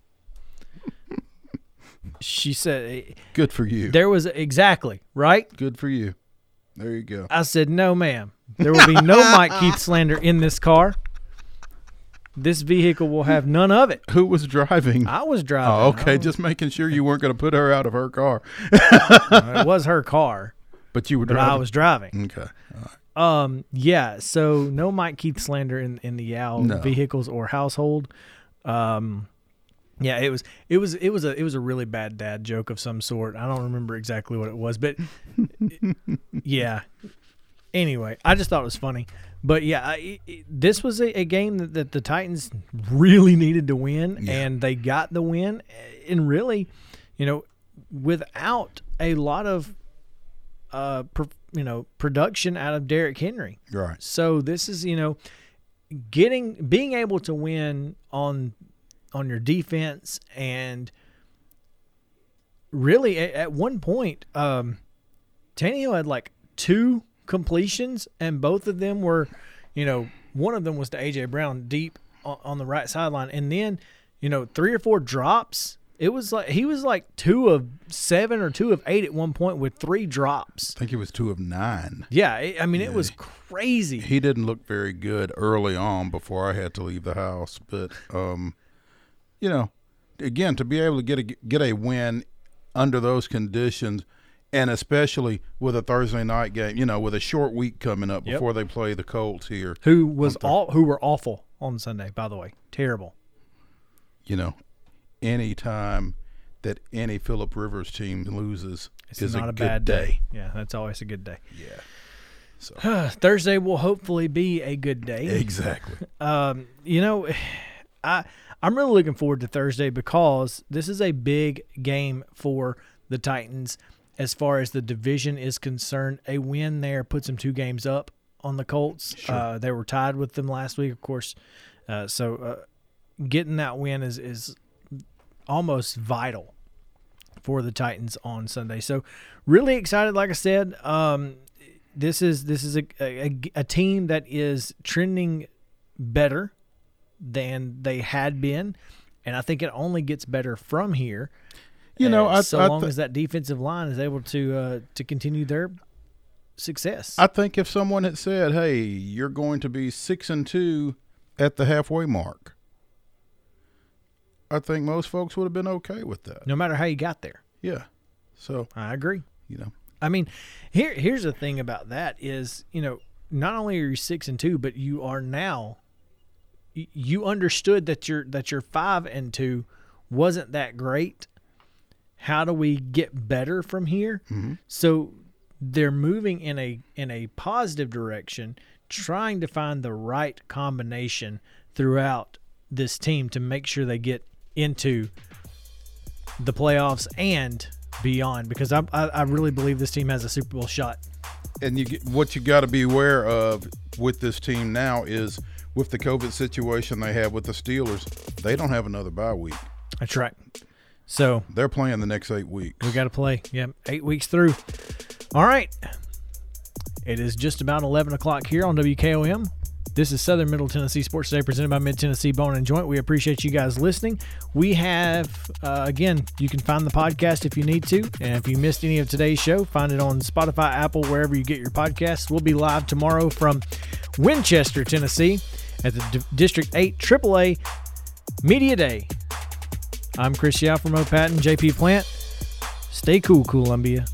(laughs) she said eh, Good for you. there was exactly right. Good for you. There you go. I said, "No, ma'am. There will be no (laughs) Mike Keith slander in this car. This vehicle will have none of it." Who was driving? I was driving. Oh, okay. Just making sure you weren't going to put her out of her car, (laughs) it was her car, but you were but driving. I was driving. Okay. Um, yeah. So no Mike Keith slander in in the Yow No. vehicles or household. Um, yeah, it was it was it was a it was a really bad dad joke of some sort. I don't remember exactly what it was, but (laughs) yeah. Anyway, I just thought it was funny. But yeah, I, it, this was a, a game that, that the Titans really needed to win, Yeah. and they got the win. And really, you know, without a lot of, uh, pro, you know, production out of Derrick Henry. Right. So this is, you know, getting being able to win on on your defense and really at, at one point, um, Tannehill had like two completions and both of them were, you know, one of them was to AJ Brown deep on, the right sideline, and then, you know, three or four drops. It was like he was like two of seven or two of eight at one point with three drops. I think it was two of nine. Yeah, it, I mean it was crazy. He didn't look very good early on before I had to leave the house, but um, you know, again, to be able to get a get a win under those conditions, and especially with a Thursday night game, you know, with a short week coming up Yep. before they play the Colts here, who was all who were awful on Sunday, by the way. Terrible. you know, any time that any Philip Rivers team loses It's is not a, a, bad day. Yeah, that's always a good day. Yeah, (sighs) Thursday will hopefully be a good day. exactly. (laughs) Um, you know, (sighs) I I'm really looking forward to Thursday because this is a big game for the Titans as far as the division is concerned. A win there puts them two games up on the Colts. Uh, they were tied with them last week, of course. Uh, so uh, getting that win is is almost vital for the Titans on Sunday. So really excited. Like I said, um, this is this is a, a, a team that is trending better than they had been, and I think it only gets better from here. You know, I, so I long th- as that defensive line is able to uh, to continue their success. I think if someone had said, "Hey, you're going to be six and two at the halfway mark," I think most folks would have been okay with that. no matter how you got there, Yeah. So I agree. you know, I mean, here here's the thing about that is you know not only are you six and two, but you are now. You understood that your that your five and two wasn't that great. How do we get better from here? Mm-hmm. So they're moving in a in a positive direction, trying to find the right combination throughout this team to make sure they get into the playoffs and beyond because I, I, I really believe this team has a Super Bowl shot. and you what you got to be aware of with this team now is with the COVID situation they have with the Steelers, they don't have another bye week. That's right. So They're playing the next eight weeks. we got to play. Yeah, eight weeks through. All right. It is just about 11 o'clock here on WKOM. This is Southern Middle Tennessee Sports Today presented by Mid Tennessee Bone and Joint. We appreciate you guys listening. We have, uh, again, you can find the podcast if you need to. And if you missed any of today's show, find it on Spotify, Apple, wherever you get your podcasts. We'll be live tomorrow from Winchester, Tennessee at the D- District 8 AAA Media Day. I'm Chris Yao from Patton, JP Plant. Stay cool, Columbia.